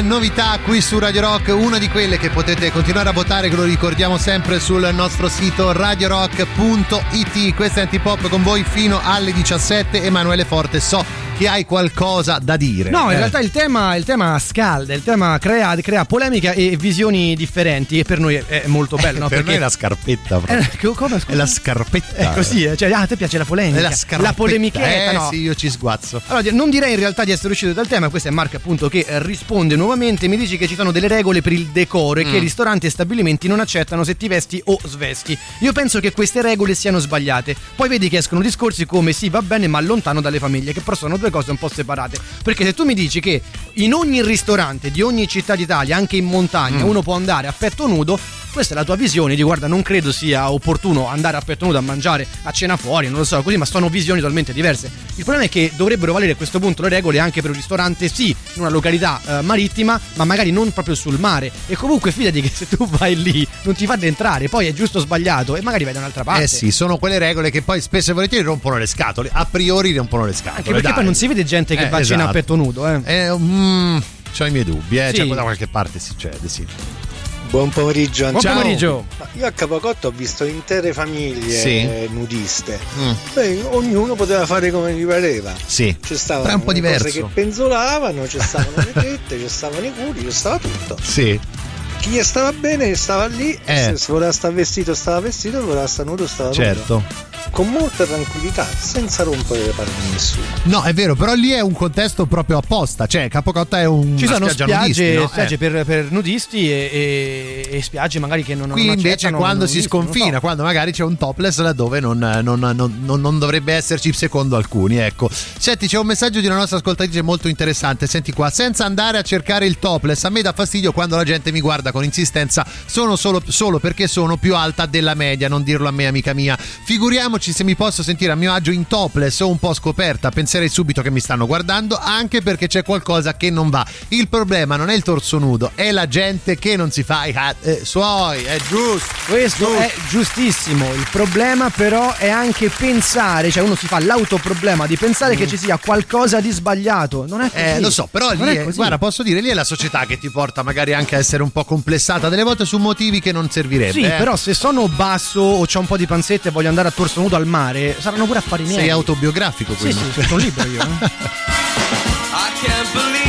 Novità qui su Radio Rock, una di quelle che potete continuare a votare, che lo ricordiamo sempre sul nostro sito radiorock.it. Questa è Antipop con voi fino alle 17. Emanuele Forte, so che hai qualcosa da dire. No, in Eh. realtà il tema, il tema scalda, il tema crea, crea polemica e visioni differenti e per noi è, è molto bello, no? per Perché noi è la scarpetta proprio. Eh, co- come? È la scarpetta. È così, eh? cioè, ah, a te piace la polemica, È la scarpetta. la polemichetta, Eh no? sì, io ci sguazzo. Allora, non direi in realtà di essere uscito dal tema, questo è Mark appunto che eh, risponde nuovamente, mi dici che ci sono delle regole per il decoro e che Mm. ristoranti e stabilimenti non accettano se ti vesti o svesti. Io penso che queste regole siano sbagliate. Poi vedi che escono discorsi come sì, va bene, ma lontano dalle famiglie, che però sono due cose un po' separate. Perché se tu mi dici che in ogni ristorante di ogni città d'Italia, anche in montagna, Mm. uno può andare a petto nudo, questa è la tua visione di guarda, non credo sia opportuno andare a petto nudo a mangiare a cena fuori, non lo so, così, ma sono visioni totalmente diverse. Il problema è che dovrebbero valere a questo punto le regole anche per un ristorante, sì, in una località eh, marittima, ma magari non proprio sul mare. E comunque fidati che se tu <laughs> vai lì non ti fanno entrare, poi è giusto o sbagliato, e magari vai da un'altra parte. Eh sì, sono quelle regole che poi spesso e volentieri rompono le scatole. A priori rompono le scatole. Anche perché dai. poi non si vede gente che Eh, va a cena a esatto. petto nudo, eh. Eh, mm, c'ho i miei dubbi, eh. Sì. Cioè, da qualche parte succede, sì. Buon pomeriggio. Buon Ciao. pomeriggio. Io a Capocotto ho visto intere famiglie Sì. nudiste. Mm. Beh, ognuno poteva fare come gli pareva. Sì. Ci stavano è un po' le diverso. cose che penzolavano, ci stavano le tette, ci stavano i culi, ci stava tutto. Sì. Chi gli stava bene stava lì, Eh. se, voleva stare vestito stava vestito, se voleva stare nudo stava nudo. Certo. Con molta tranquillità, senza rompere le palle di nessuno. No, è vero, però lì è un contesto proprio apposta. Cioè, Capocotta è un. Ci sono spiaggia spiagge, nudisti, no? spiagge Eh. per, per nudisti e, e- e spiagge magari che non, Qui non invece quando si nudisti, lo so. sconfina, quando magari c'è un topless laddove non, non- non- non- non dovrebbe esserci secondo alcuni, ecco. Senti, c'è un messaggio di una nostra ascoltatrice molto interessante, senti qua, senza andare a cercare il topless, a me dà fastidio quando la gente mi guarda con insistenza, sono solo, solo perché sono più alta della media, non dirlo a me amica mia. Figuriamoci se mi posso sentire a mio agio in topless o un po' scoperta, penserei subito che mi stanno guardando, anche perché c'è qualcosa che non va. Il problema non è il torso nudo, è la gente che non si fa i cazzi eh, suoi, è giusto. Questo è giustissimo. Il problema, però, è anche pensare, cioè uno si fa l'autoproblema di pensare che ci sia qualcosa di sbagliato. Non è così. Mm. Eh, lo so, però Non lì, è così. guarda, posso dire, lì è la società che ti porta magari anche a essere un po' complessata, delle volte su motivi che non servirebbe. Sì, eh. però se sono basso o c'ho un po' di panzetta e voglio andare a torso nudo al mare, saranno pure affari miei. Sei autobiografico Sì, quindi. sì, scritto un libro io. eh. <laughs> I can't believe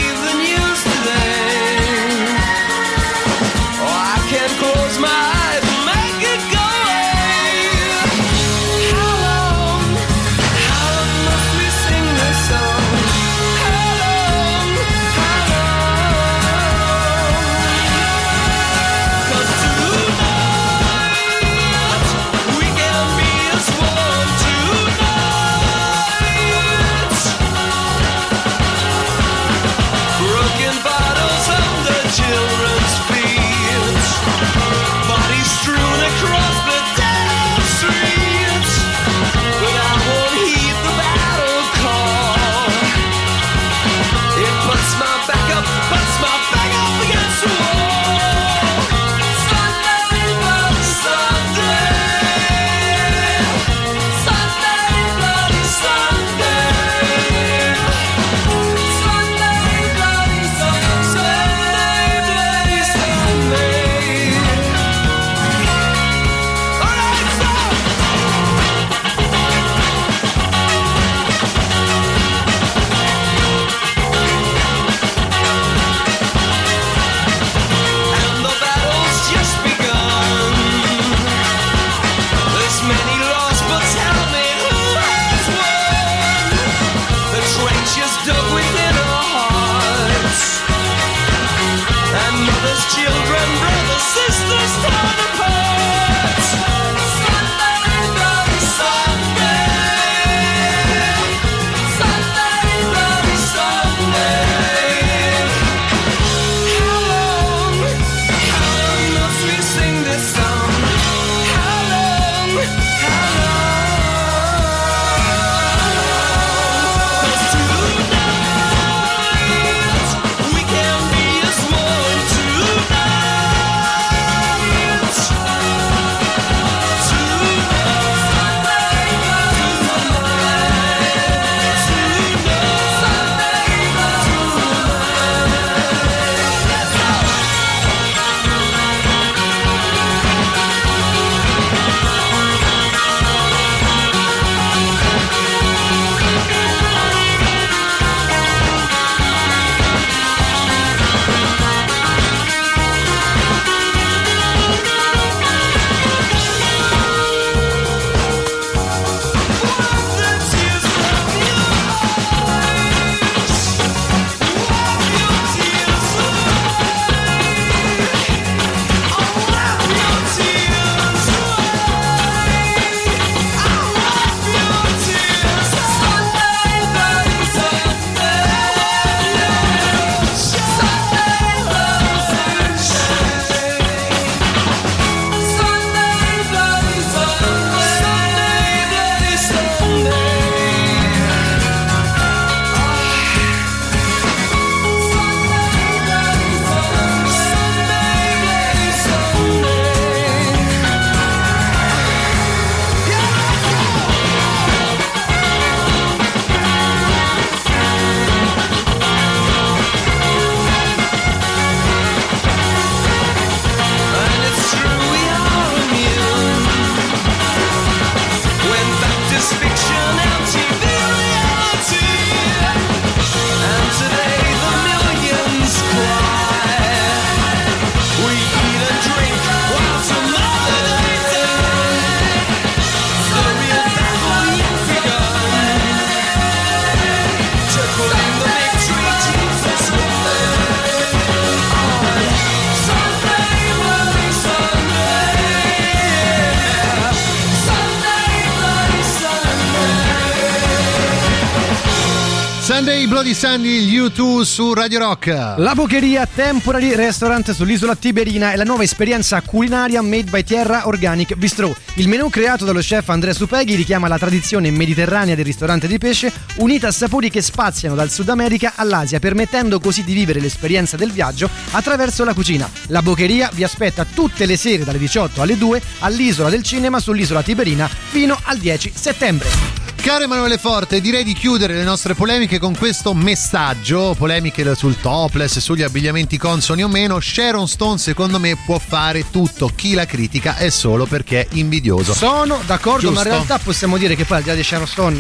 Sunday Bloody Sunday, U2 su Radio Rock. La Bocheria Temporary Restaurant sull'isola Tiberina è la nuova esperienza culinaria made by Tierra Organic Bistro. Il menù creato dallo chef Andrea Supeghi richiama la tradizione mediterranea del ristorante di pesce, unita a sapori che spaziano dal Sud America all'Asia, permettendo così di vivere l'esperienza del viaggio attraverso la cucina. La Bocheria vi aspetta tutte le sere dalle 18 alle 2 all'isola del cinema sull'isola Tiberina fino al 10 settembre. Caro Emanuele Forte, direi di chiudere le nostre polemiche con questo messaggio, polemiche sul topless, sugli abbigliamenti consoni o meno, Sharon Stone secondo me può fare tutto, chi la critica è solo perché è invidioso. Sono d'accordo, ma in Giusto? realtà possiamo dire che poi al di là di Sharon Stone,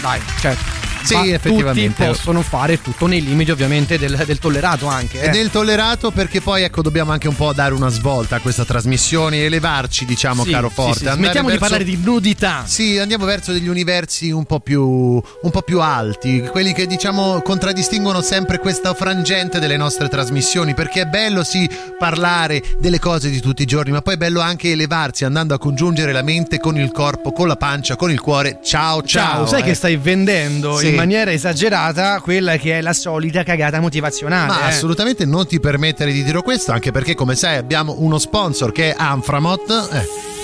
dai, cioè. Sì, va- effettivamente. Tutti possono fare tutto nei limiti, ovviamente, del, del tollerato anche. Eh. il tollerato perché poi ecco dobbiamo anche un po' dare una svolta a questa trasmissione e elevarci diciamo Sì, caro sì, Forte sì, andare smettiamo di verso- parlare di nudità. Sì, andiamo verso degli universi un po' più un po' più alti, quelli che diciamo contraddistinguono sempre questa frangente delle nostre trasmissioni, perché è bello sì parlare delle cose di tutti i giorni, ma poi è bello anche elevarsi andando a congiungere la mente con il corpo, con la pancia, con il cuore. Ciao ciao. Ciao, sai eh. che stai vendendo Sì. In maniera esagerata quella che è la solita cagata motivazionale. Ma eh. assolutamente non ti permettere di dire questo, anche perché come sai abbiamo uno sponsor che è Anframot. eh.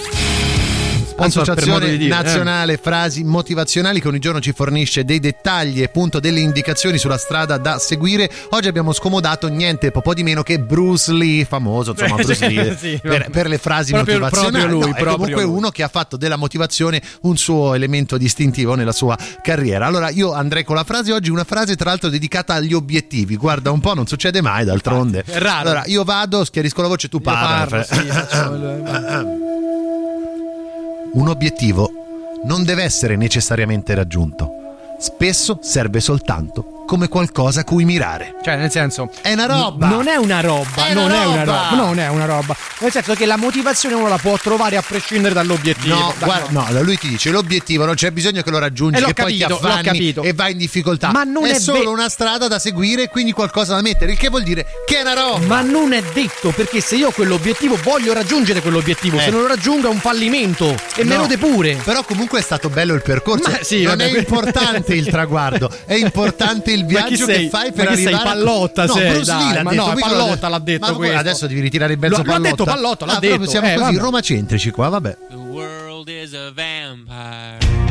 Sponsor Associazione di dire, eh. Nazionale Frasi Motivazionali che ogni giorno ci fornisce dei dettagli e appunto delle indicazioni sulla strada da seguire. Oggi abbiamo scomodato niente po' di meno che Bruce Lee, famoso insomma <laughs> Bruce Lee, Sì, per, per le frasi Proprio- motivazionali. proprio lui, No, comunque lui. uno che ha fatto della motivazione un suo elemento distintivo nella sua carriera. Allora io andrei con la frase oggi, una frase tra l'altro dedicata agli obiettivi. Guarda un po', non succede mai d'altronde. È raro. Allora io vado, schiarisco la voce, tu parli. sì, <coughs> <coughs> <coughs> Un obiettivo non deve essere necessariamente raggiunto. Spesso serve soltanto come qualcosa a cui mirare. Cioè, nel senso. È una roba. Non è una roba. È non una è una roba. roba. Non è una roba. Nel senso che la motivazione uno la può trovare a prescindere dall'obiettivo. No, Dai, guarda, no, da lui ti dice l'obiettivo, non c'è bisogno che lo raggiungi, Eh, l'ho che poi capito, ti l'ho affanni capito. e vai in difficoltà. Ma non è solo ve- una strada da seguire e quindi qualcosa da mettere, il che vuol dire che è una roba. Ma non è detto perché se io ho quell'obiettivo voglio raggiungere quell'obiettivo, Eh. se non lo raggiungo è un fallimento e me No. lo depure. Però comunque è stato bello il percorso. Ma sì, non vabbè, è que- <laughs> importante il traguardo, è importante il Ma viaggio sei? che fai per Ma chi sei? arrivare a- Pallotta no, sei, Bruce Lee dai, l'ha ma detto, no, Pallotta l'ha- l'ha detto ma questo. Adesso devi ritirare il mezzo l'ha Pallotta. detto Pallotta, l'ha Ah, detto. siamo Eh, così vabbè. romacentrici qua, vabbè. The world is a vampire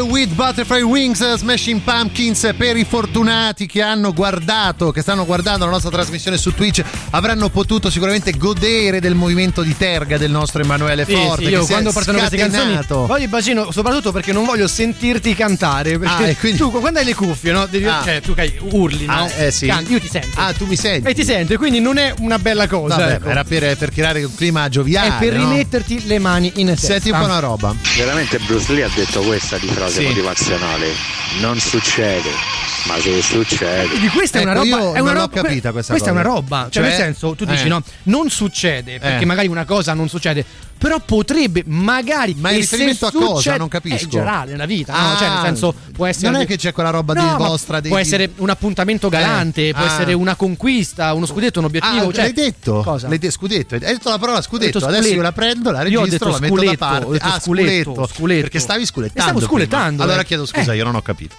with Butterfly Wings, Smashing Pumpkins per i fortunati che hanno guardato, che stanno guardando la nostra trasmissione su Twitch, avranno potuto sicuramente godere del movimento di terga del nostro Emanuele Sì, Forte. sì, io che si è quando partono queste canzoni voglio il bacino soprattutto perché non voglio sentirti cantare perché Ah, quindi- tu quando hai le cuffie no devi, Ah. cioè tu che urli no Ah, eh, sì. Canti, io ti sento Ah, tu mi senti? e ti sento quindi non è una bella cosa Vabbè, ecco. era per, per creare un clima gioviale. è per no? rimetterti le mani in testa Senti un po' una roba. Veramente Bruce Lee ha detto questa di frase Sì. motivazionale. Non succede, ma se succede. Quindi questa è una Ecco, roba. io è una non l'ho roba- capita questa Questa è una roba. Cioè, Cioè? nel senso, tu dici Eh. no, non succede, perché Eh. magari una cosa non succede. Però potrebbe, magari. Ma in se riferimento a cosa? Non capisco. È in generale nella vita, no? Ah, Cioè, nel senso, può essere. non è che c'è quella roba No, di vostra dei- Può essere un appuntamento galante, Eh. può Ah. essere una conquista, uno scudetto, un obiettivo. Ah, cioè, l'hai detto? Cosa? L'hai detto scudetto. Hai detto la parola scudetto. Adesso sculetto. io la prendo, la Io ho registro, detto la metto da sculetto, parte. ho detto ah, sculetto, sculetto. Perché stavi sculettando. Stavo sculettando, Allora eh. chiedo scusa, Eh. io non ho capito.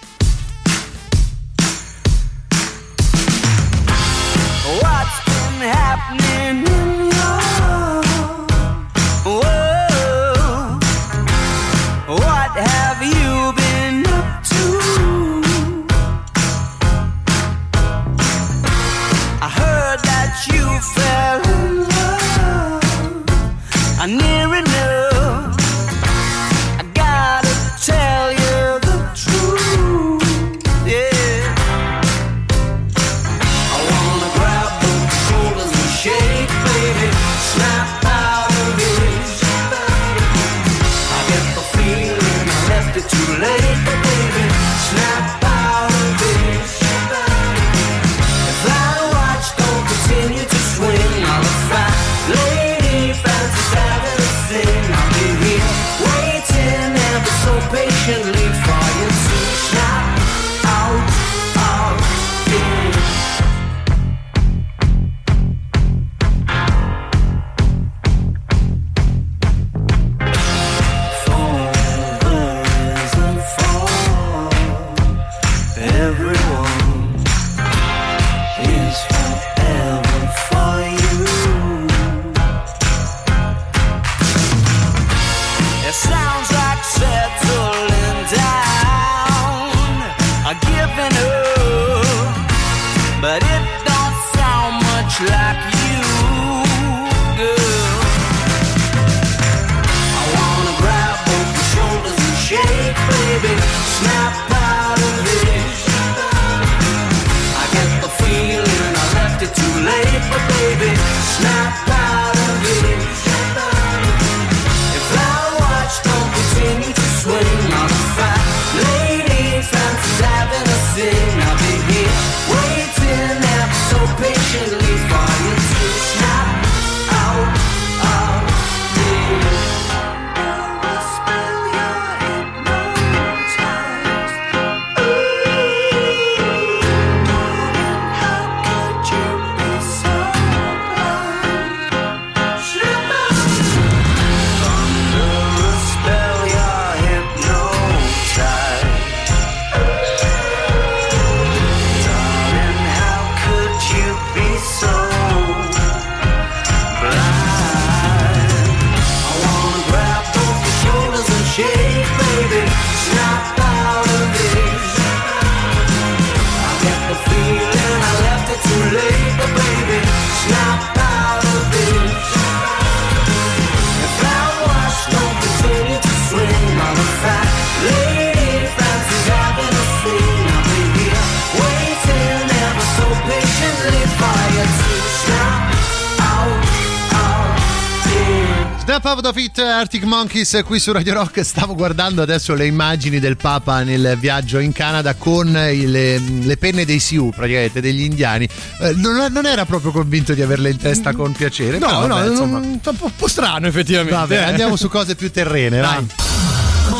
Monkeys qui su Radio Rock. Stavo guardando adesso le immagini del Papa nel viaggio in Canada con le, le penne dei Sioux, praticamente degli indiani. Eh, non, non era proprio convinto di averle in testa con piacere. No, però, no, vabbè, insomma. un po', un po' strano effettivamente. Vabbè, eh. andiamo su cose più terrene, vai.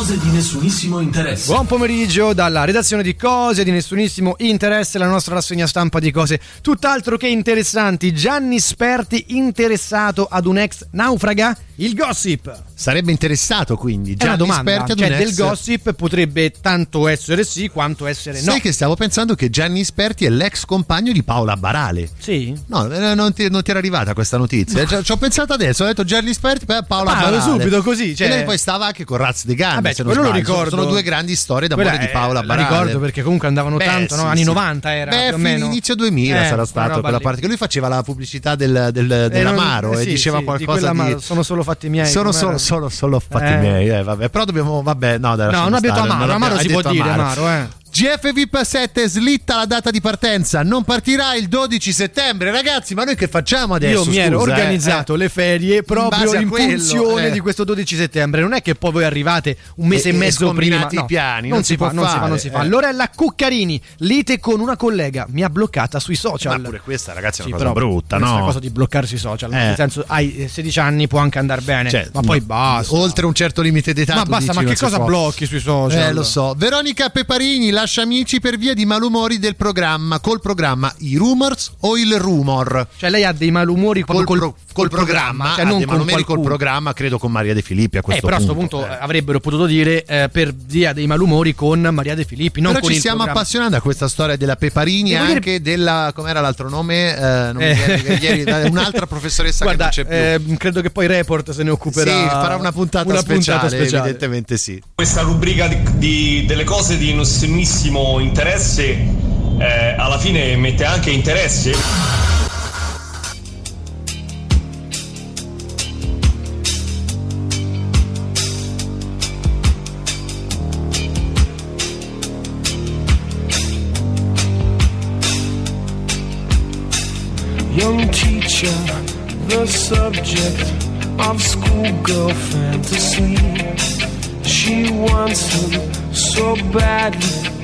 Cose di nessunissimo interesse. Buon pomeriggio dalla redazione di Cose di nessunissimo interesse, la nostra rassegna stampa di cose tutt'altro che interessanti. Gianni Sperti interessato ad un ex naufraga? Il gossip. Sarebbe interessato quindi È Gianni una domanda. Sperti ad Cioè, un del ex- gossip potrebbe tanto essere sì quanto essere no. Sai che stavo pensando che Gianni Sperti è l'ex compagno di Paola Barale. Sì. No, eh, non ti, non ti era arrivata questa notizia. Ci, ci ho pensato adesso, ho detto Gianni Sperti, poi Paola Ah, Barale. subito così, cioè- E lei poi stava anche con Raz de Ganda, Vabbè, se non lo sbaglio. Sono- ricordo. Sono due grandi storie d'amore di Paola la Barale. ricordo perché comunque andavano Beh, tanto, no? sì, Anni sì. 90 era Beh, più meno. inizio 2000 Eh, sarà stato quella lì. parte che lui faceva la pubblicità del, del- Eh, dell'amaro non- e sì, diceva sì, di qualcosa di, quell'amaro, sono solo fatti miei, sono solo, solo, solo fatti Eh. miei eh, vabbè. però dobbiamo vabbè no dai, No, non abbiamo amaro, amaro si può dire, amaro, eh. GF VIP 7 slitta la data di partenza, non partirà il 12 settembre. Ragazzi, ma noi che facciamo adesso? Io mi ero Scusa, eh? organizzato Eh. le ferie proprio a in, quello, funzione eh. di questo 12 settembre. Non è che poi voi arrivate un mese E- e mezzo prima. scombinati i piani, non si fa, può non si fa, non si fa. eh. Lorella Cuccarini, lite con una collega, mi ha bloccata sui social. Ma pure questa, ragazzi, è Sì, una cosa però brutta, questa no? cosa di bloccare sui social. Eh. Nel senso, hai eh, 16 anni, può anche andare bene. Cioè, ma poi no, basta. Oltre un certo limite d'età. Ma basta, ma non che si cosa blocchi sui social? Eh, lo so. Veronica Peparini lascia amici per via di malumori del programma. Col programma I Rumors o il Rumor? Cioè, lei ha dei malumori Col, proprio pro- col programma, cioè ha non dei con malumeri col programma, credo con Maria De Filippi a Eh, questo però a questo punto. punto eh, avrebbero potuto dire eh, per via dei malumori con Maria De Filippi, non Però con ci il stiamo programma. appassionando a questa storia della Peparini e Devo dire- anche della. com'era l'altro nome? Eh, non mi Eh. viene- ieri- <laughs> un'altra professoressa Guarda, che non c'è più. eh, credo che poi Report se ne occuperà. Sì, farà una puntata, una speciale, puntata speciale. evidentemente sì. Questa rubrica di, di- delle cose di nessunissimo interesse eh, alla fine mette anche interesse. Young teacher, the subject of schoolgirl fantasy. She wants him so badly,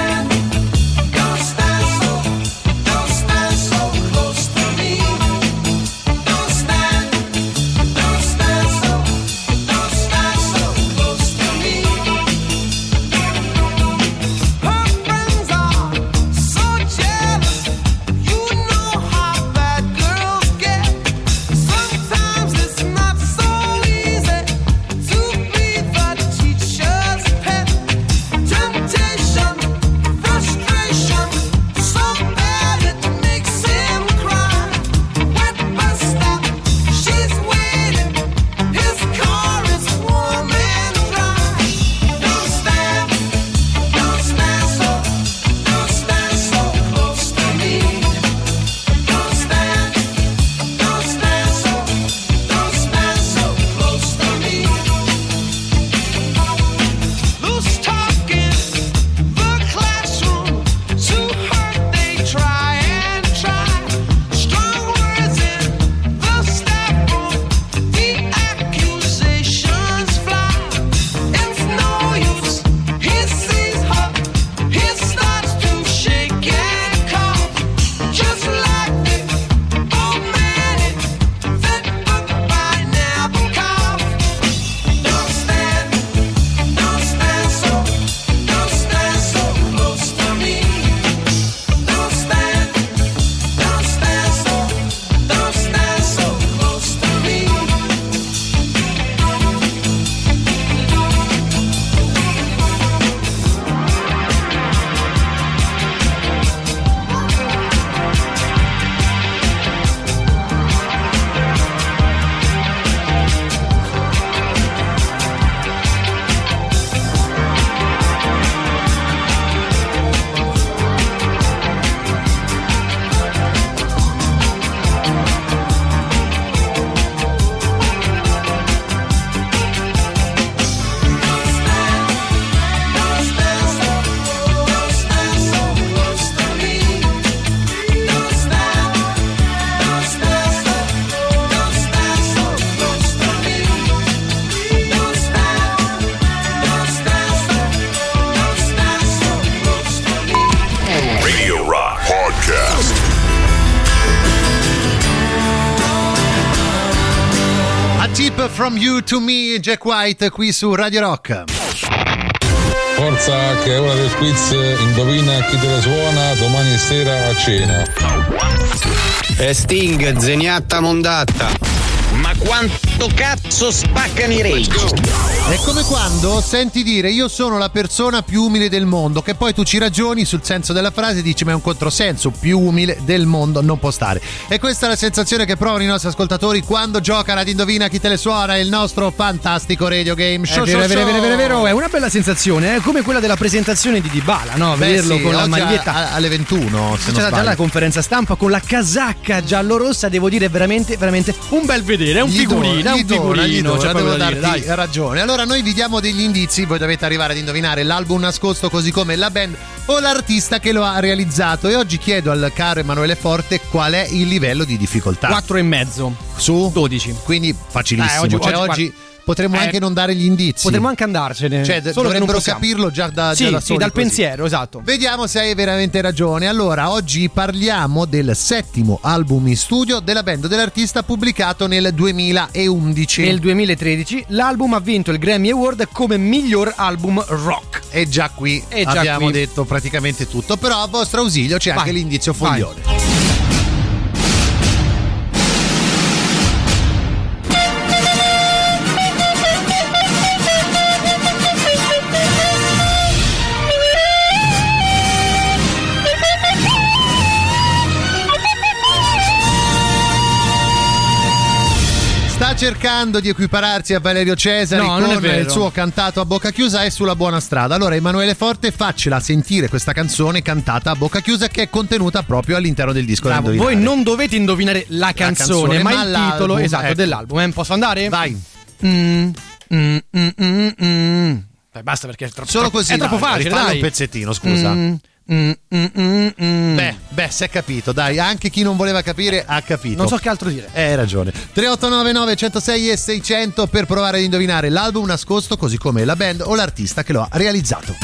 You to Me, Jack White qui su Radio Rock. Forza che è ora del quiz, indovina chi te la suona domani sera a cena. E Sting, zeniatta mondatta. Ma quanto cazzo spaccano i rage? È come quando senti dire io sono la persona più umile del mondo, che poi tu ci ragioni sul senso della frase e dici ma è un controsenso, più umile del mondo non può stare. E questa è la sensazione che provano i nostri ascoltatori quando giocano ad Indovina chi te le suona, il nostro fantastico radio game show. È vero, show, è vero, è vero, è vero, è show. vero, è una bella sensazione, è come quella della presentazione di Dybala, no? Beh, Vederlo sì, con la maglietta a- alle 21, se C'è stata già la conferenza stampa con la casacca giallo-rossa, devo dire veramente, veramente un bel vedere, è un Gli figurino, gli un dona, gli figurino, dona, c'è poco devo dire, darti dai. ragione. Allora noi vi diamo degli indizi, voi dovete arrivare ad indovinare l'album nascosto così come la band o l'artista che lo ha realizzato. E oggi chiedo al caro Emanuele Forte qual è il livello di difficoltà. Quattro e mezzo. Su? 12. Quindi facilissimo, Eh, oggi- cioè oggi- oggi potremmo Eh, anche non dare gli indizi. Potremmo anche andarcene. Cioè, d- dovrebbero capirlo già da, Sì, già da sì, dal così. pensiero, esatto. Vediamo se hai veramente ragione. Allora, oggi parliamo del settimo album in studio della band dell'artista pubblicato nel 2011. Nel 2013 l'album ha vinto il Grammy Award come miglior album rock. E già qui E già abbiamo qui. detto praticamente tutto. Però a vostro ausilio c'è Vai. anche l'indizio Vai. foglione. Sta cercando di equipararsi a Valerio Cesari No, con il suo cantato a bocca chiusa è sulla buona strada. Allora Emanuele Forte faccela sentire questa canzone cantata a bocca chiusa che è contenuta proprio all'interno del disco Bravo, voi non dovete indovinare la canzone, canzone, ma, ma il l'album, titolo esatto ecco. dell'album. Eh, Posso andare? Vai. Mm, mm, mm, mm, mm. Basta perché è troppo, Solo così è troppo dai, facile, rifallo dai. un pezzettino, scusa. Mm, mm, mm, mm. Beh, beh, si è capito, dai, anche chi non voleva capire ha capito. non so che altro dire. Eh, hai ragione. 3899 106 e 600 per provare ad indovinare l'album nascosto, così come la band o l'artista che lo ha realizzato.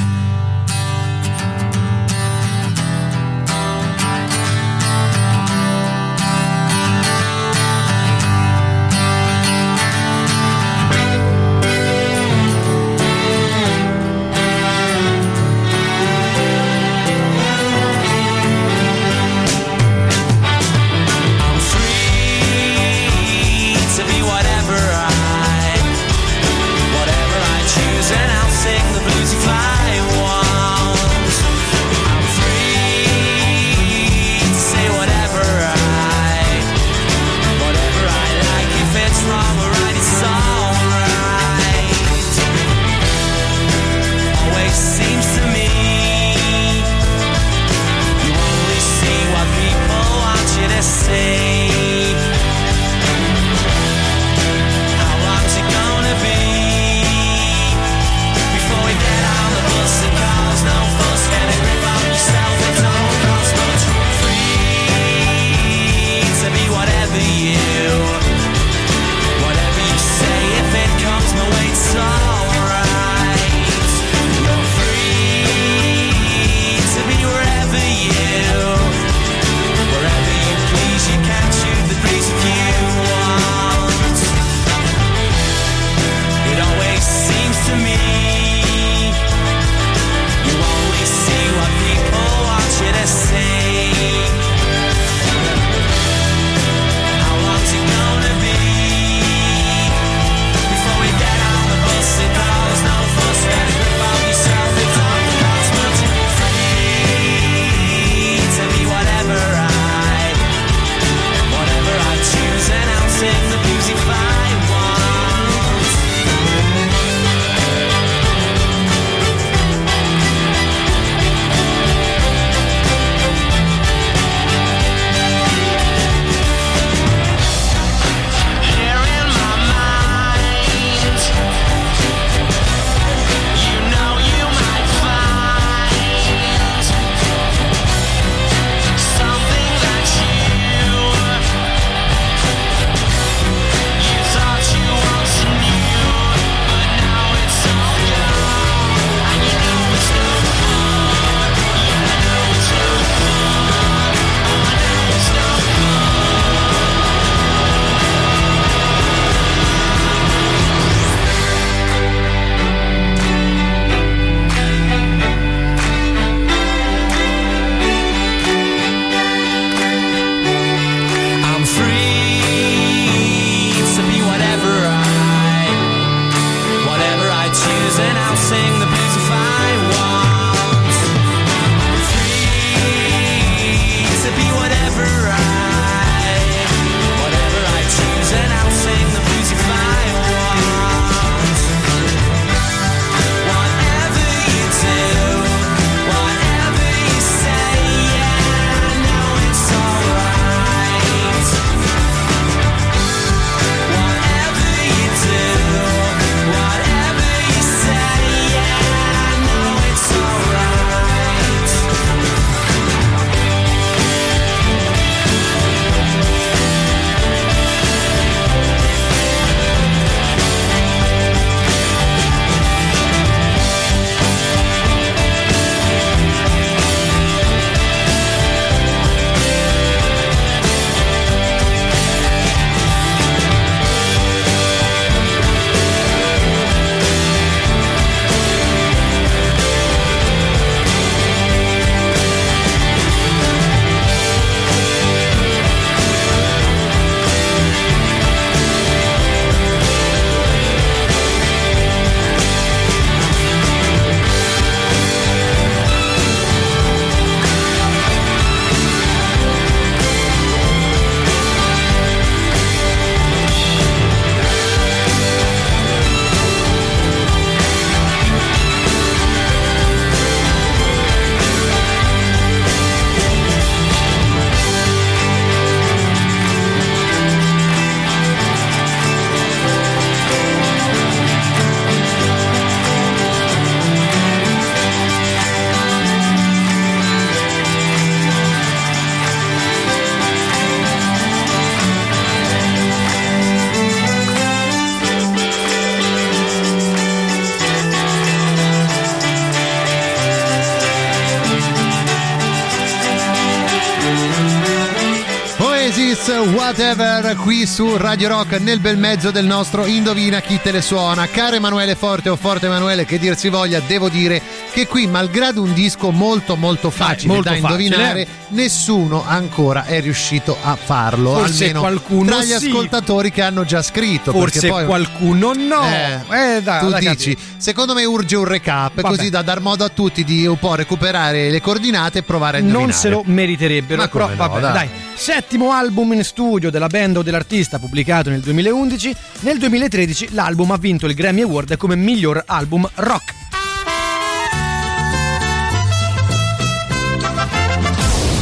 Kiss Whatever qui su Radio Rock nel bel mezzo del nostro Indovina chi te le suona. Caro Emanuele Forte o Forte Emanuele che dir si voglia, devo dire che qui malgrado un disco molto molto facile molto da indovinare, eh. nessuno ancora è riuscito a farlo, Forse almeno qualcuno tra gli sì. ascoltatori che hanno già scritto. Forse poi... qualcuno no. Eh, Eh, dai, tu dai, dici, capi- secondo me urge un recap Vabbè. così da dar modo a tutti di un po' recuperare le coordinate e provare a indovinare. non se lo meriterebbero. Ma però, no, vabbè, dai. dai. Settimo album in studio della band o dell'artista pubblicato nel 2011. Nel 2013 l'album ha vinto il Grammy Award come miglior album rock.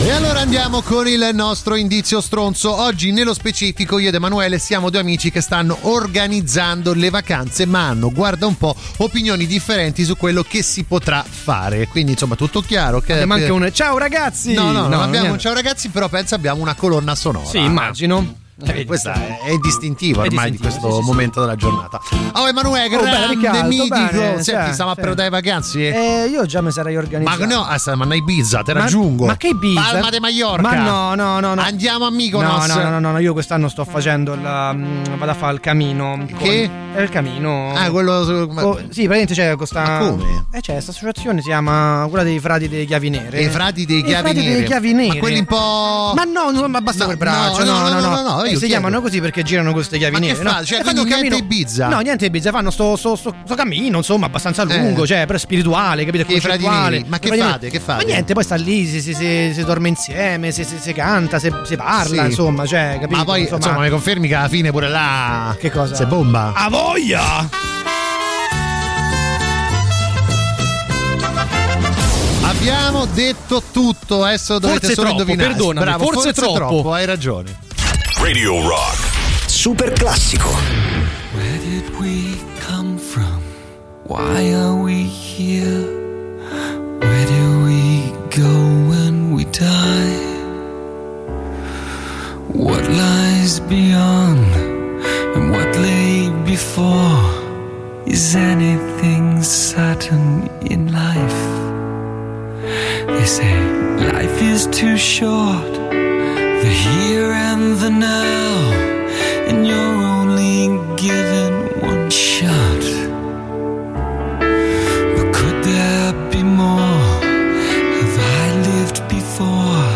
E allora andiamo con il nostro indizio stronzo. Oggi nello specifico io ed Emanuele siamo due amici che stanno organizzando le vacanze ma hanno, guarda un po', opinioni differenti su quello che si potrà fare. Quindi insomma tutto chiaro. Che Abbiamo anche un ciao ragazzi! No, no, non No, abbiamo un ciao ragazzi, però penso abbiamo una colonna sonora. Sì, immagino. Eh, questa è, è distintivo È ormai distintivo, di questo sì, sì, sì. momento della giornata. Oh Emanuele, Oh, bene, grande Riccardo, mitico. bene, Senti, sì, stiamo a sì. prenotare vacanze? Eh, io già mi sarei Ma organizzato. no, ah, ma a Ibiza, te Ma- raggiungo. Ma che Ibiza? Palma de Mallorca. Ma no, no, no, no. Andiamo a No, Mykonos. no, no, no, no, io quest'anno sto facendo il. mm, vado a fare il camino. con- Che? È il camino. Ah, quello su- ma- Co- sì, praticamente c'è questa. Ma come? Eh, c'è questa associazione, si chiama quella dei frati delle chiavi nere. I frati dei I chiavi frati nere. delle chiavi nere. Ma quelli un po'. Ma no, no, ma basta No, quel braccio. no, No, no, no. no, no, Eh, si chiedo. chiamano così perché girano queste chiavi Ma che nere. no? Cioè, fanno un niente Ibiza? No, niente Ibiza, fanno sto, sto, sto, sto cammino, insomma, abbastanza Eh. lungo, cioè, però spirituale, capito? Che i frati Concettuale. neri. Ma che fate? Che fate? Ma niente, poi sta lì, si, si, si, si dorme insieme, si, si, si canta, si, si parla, Sì. insomma, cioè, capito? Ma poi, insomma, mi confermi che alla fine pure là. Che cosa? Se bomba. A voglia! Abbiamo detto tutto, adesso dovete Forse solo troppo, indovinare. perdonami, Bravo, forse troppo. hai ragione. Radio Rock. Super classico. Where did we come from? Why are we here? Where do we go when we die? What lies beyond and what lay before? Is anything certain in life? They say life is too short, the here and the now, and you're only given one shot. But could there be more? Have I lived before?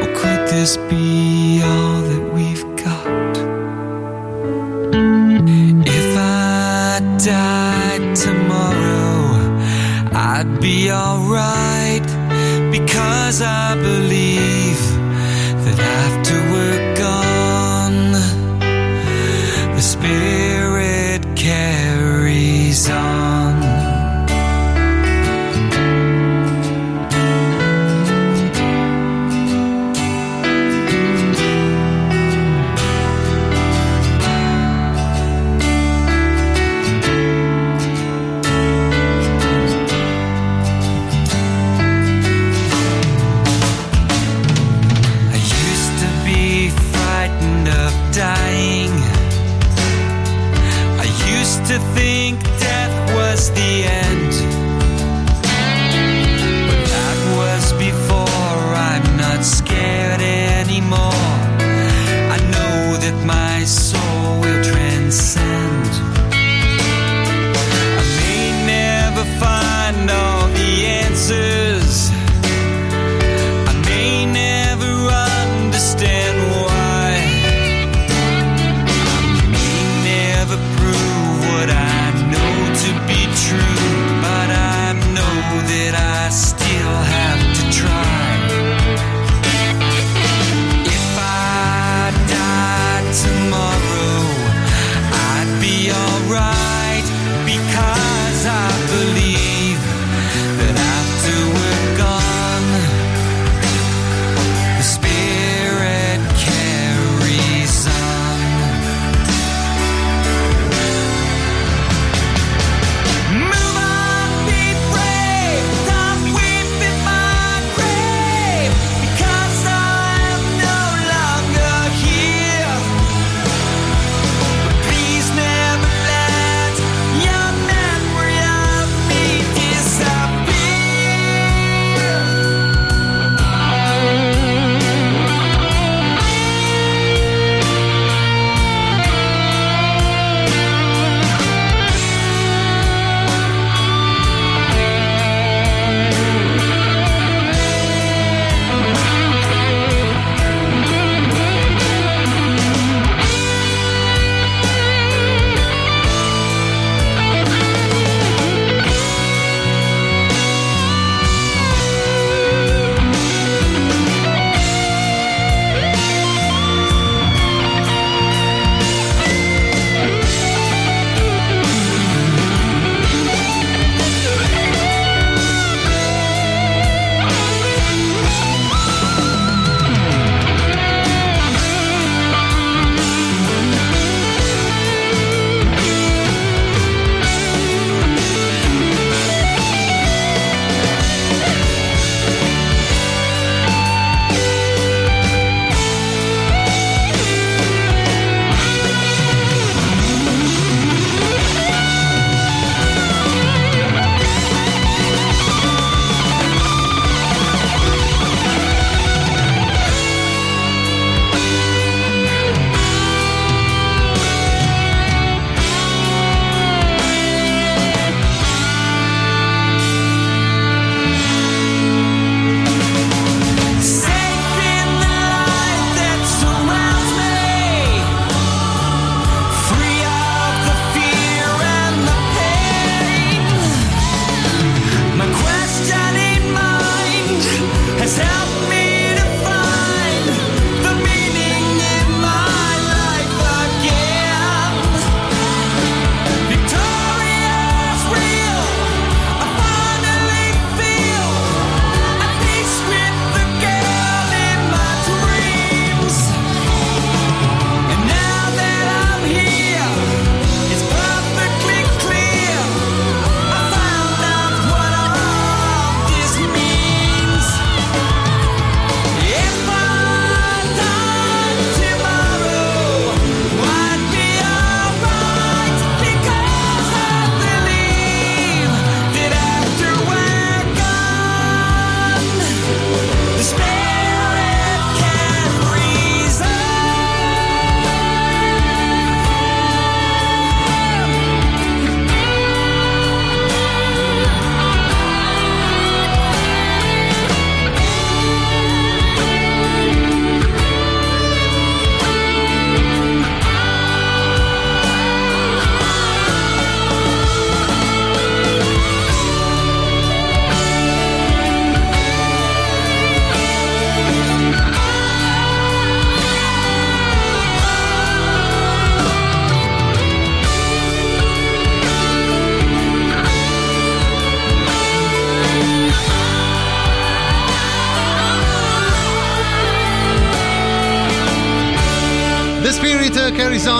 Or could this be all that we've got? If I died tomorrow, I'd be alright because I believe that have to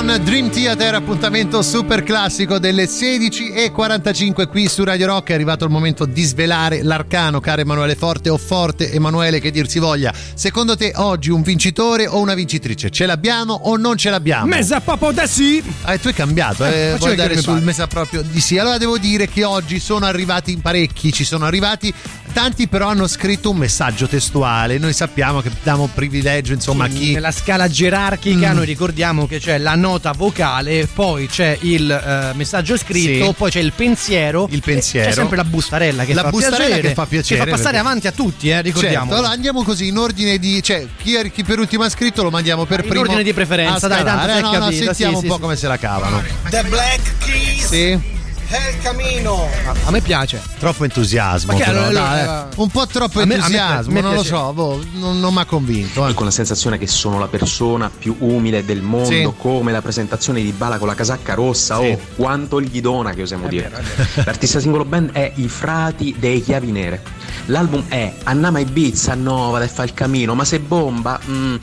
Carrison Dream Theater, appuntamento super classico delle 16.45 qui su Radio Rock. È arrivato il momento di svelare l'arcano, caro Emanuele Forte o Forte Emanuele, che dir si voglia. Secondo te oggi un vincitore o una vincitrice? Ce l'abbiamo o non ce l'abbiamo? Mesa proprio da sì. Ah, tu hai cambiato, Eh, eh, vuoi vedere dare che sul mesa proprio di sì. Allora devo dire che oggi sono arrivati parecchi, ci sono arrivati tanti però hanno scritto un messaggio testuale. Noi sappiamo che diamo privilegio, insomma, a chi Nella scala gerarchica Mm. noi ricordiamo che c'è la nota vocale, poi c'è il eh, messaggio scritto, Sì. poi c'è il pensiero. Il pensiero. C'è sempre la bustarella che La fa bustarella piacere, che fa piacere, Che fa passare perché- avanti a tutti, eh, ricordiamo. Certo, allora andiamo così in ordine di. cioè, chi, è- chi per ultimo ha scritto lo mandiamo per In primo. ordine di preferenza, dai, tanto Eh, no, no, capito, sentiamo sì, un sì, po' sì. come se la cavano. The Black Keys Sì, è il camino. A me piace. troppo entusiasmo. Però, allora- dai, allora- eh. un po' troppo A me- a me- entusiasmo, a me non lo so, boh, non, non mi ha convinto. eh. con la sensazione che sono la persona più umile del mondo, Sì. come la presentazione di Bala con la casacca rossa. Sì. Oh, quanto gli dona che osiamo È dire. vero, è L'artista singolo band è I Frati dei Chiavi Nere. L'album è Annama Ibiza, no, vado a fare il camino, ma se bomba, mm,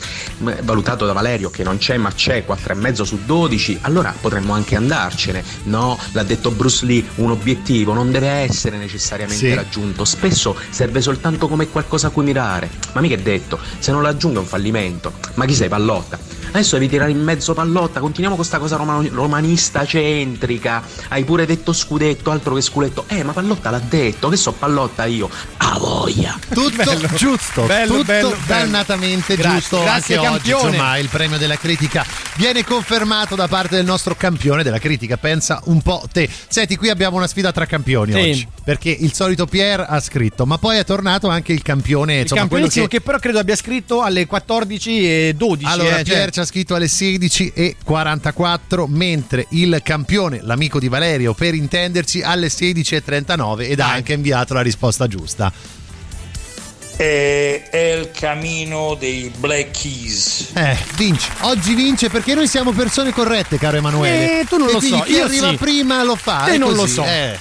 valutato da Valerio che non c'è ma c'è, 4,5 su 12, allora potremmo anche andarcene. No, l'ha detto Bruce Lee, un obiettivo non deve essere necessariamente Sì. raggiunto, spesso serve soltanto come qualcosa a cui mirare. Ma mica è detto, se non lo raggiungo è un fallimento. Ma chi sei pallotta? Adesso devi tirare in mezzo pallotta, continuiamo con sta cosa roma- romanista centrica. Hai pure detto scudetto, altro che sculetto. Eh, ma pallotta l'ha detto, che so pallotta io. Voglia. Tutto Bello. giusto, Bello, tutto bello, bello. dannatamente Grazie, giusto grazie, anche oggi. campione. Insomma, il premio della critica viene confermato da parte del nostro campione della critica. Pensa un po' te. Senti, qui abbiamo una sfida tra campioni Sì. oggi. Perché il solito Pier ha scritto, ma poi è tornato anche il campione, Il insomma, quello campionissimo che che... però credo abbia scritto alle 14 e 12. Allora, eh, Pier cioè- ci ha scritto alle 16 e 44, mentre il campione, l'amico di Valerio, per intenderci, alle 16 e 39 ed ha anche inviato la risposta giusta. È, è il camino dei Black Keys. Eh, vince. Oggi vince perché noi siamo persone corrette, caro Emanuele. Eh, tu non E lo quindi so, Chi io arriva sì. prima lo fa. È non lo così, so. eh.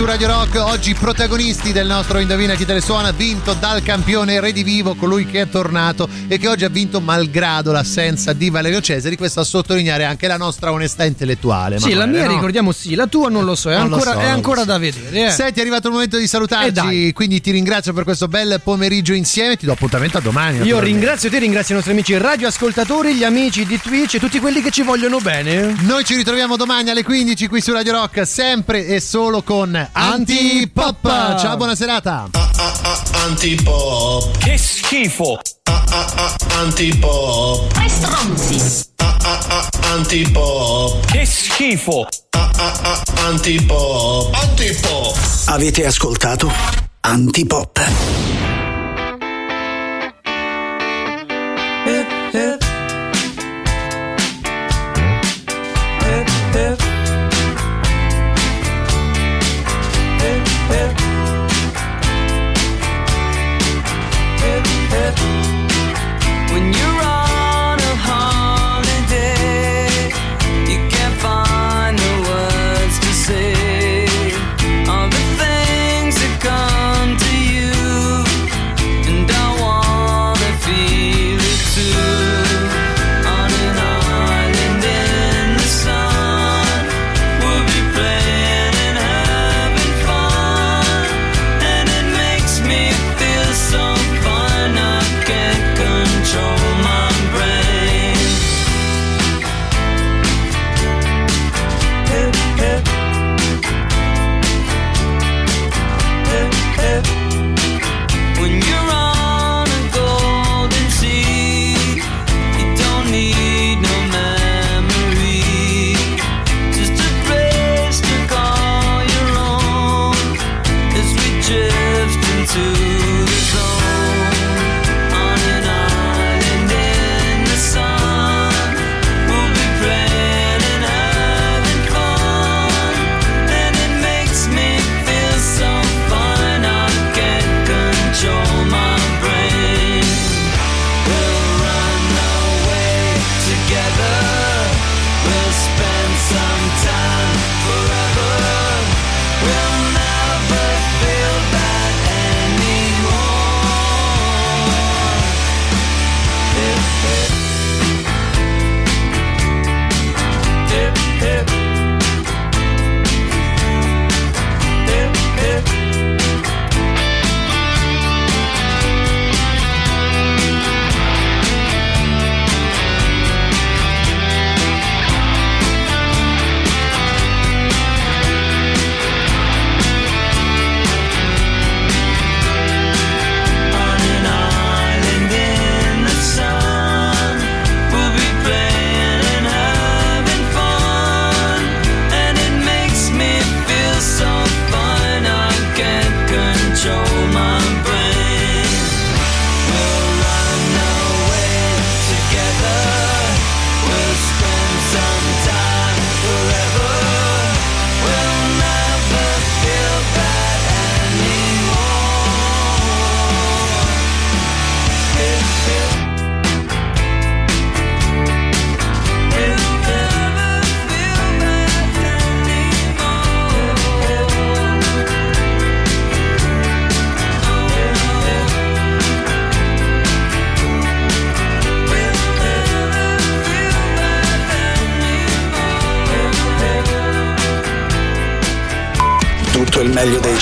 Su Radio Rock. Oggi protagonisti del nostro Indovina chi te le suona, vinto dal campione Redivivo, colui che è tornato e che oggi ha vinto malgrado l'assenza di Valerio Cesari. Questo a sottolineare anche la nostra onestà intellettuale. Sì, la Emanuele, mia no? ricordiamo sì, la tua non lo so, è Non ancora, so, è ancora so. da vedere. eh. Senti, è arrivato il momento di Eh, salutarci, dai. quindi ti ringrazio per questo bel pomeriggio insieme. Ti do appuntamento a domani. Io ringrazio te, ringrazio i nostri amici radioascoltatori, gli amici di Twitch e tutti quelli che ci vogliono bene. Noi ci ritroviamo domani alle 15 qui su Radio Rock, sempre e solo con Antipop. Ciao, buona serata. Antipop. Che schifo. Antipop. Tre stronzi. Antipop. Che schifo. Antipop. Antipop. Avete ascoltato Antipop.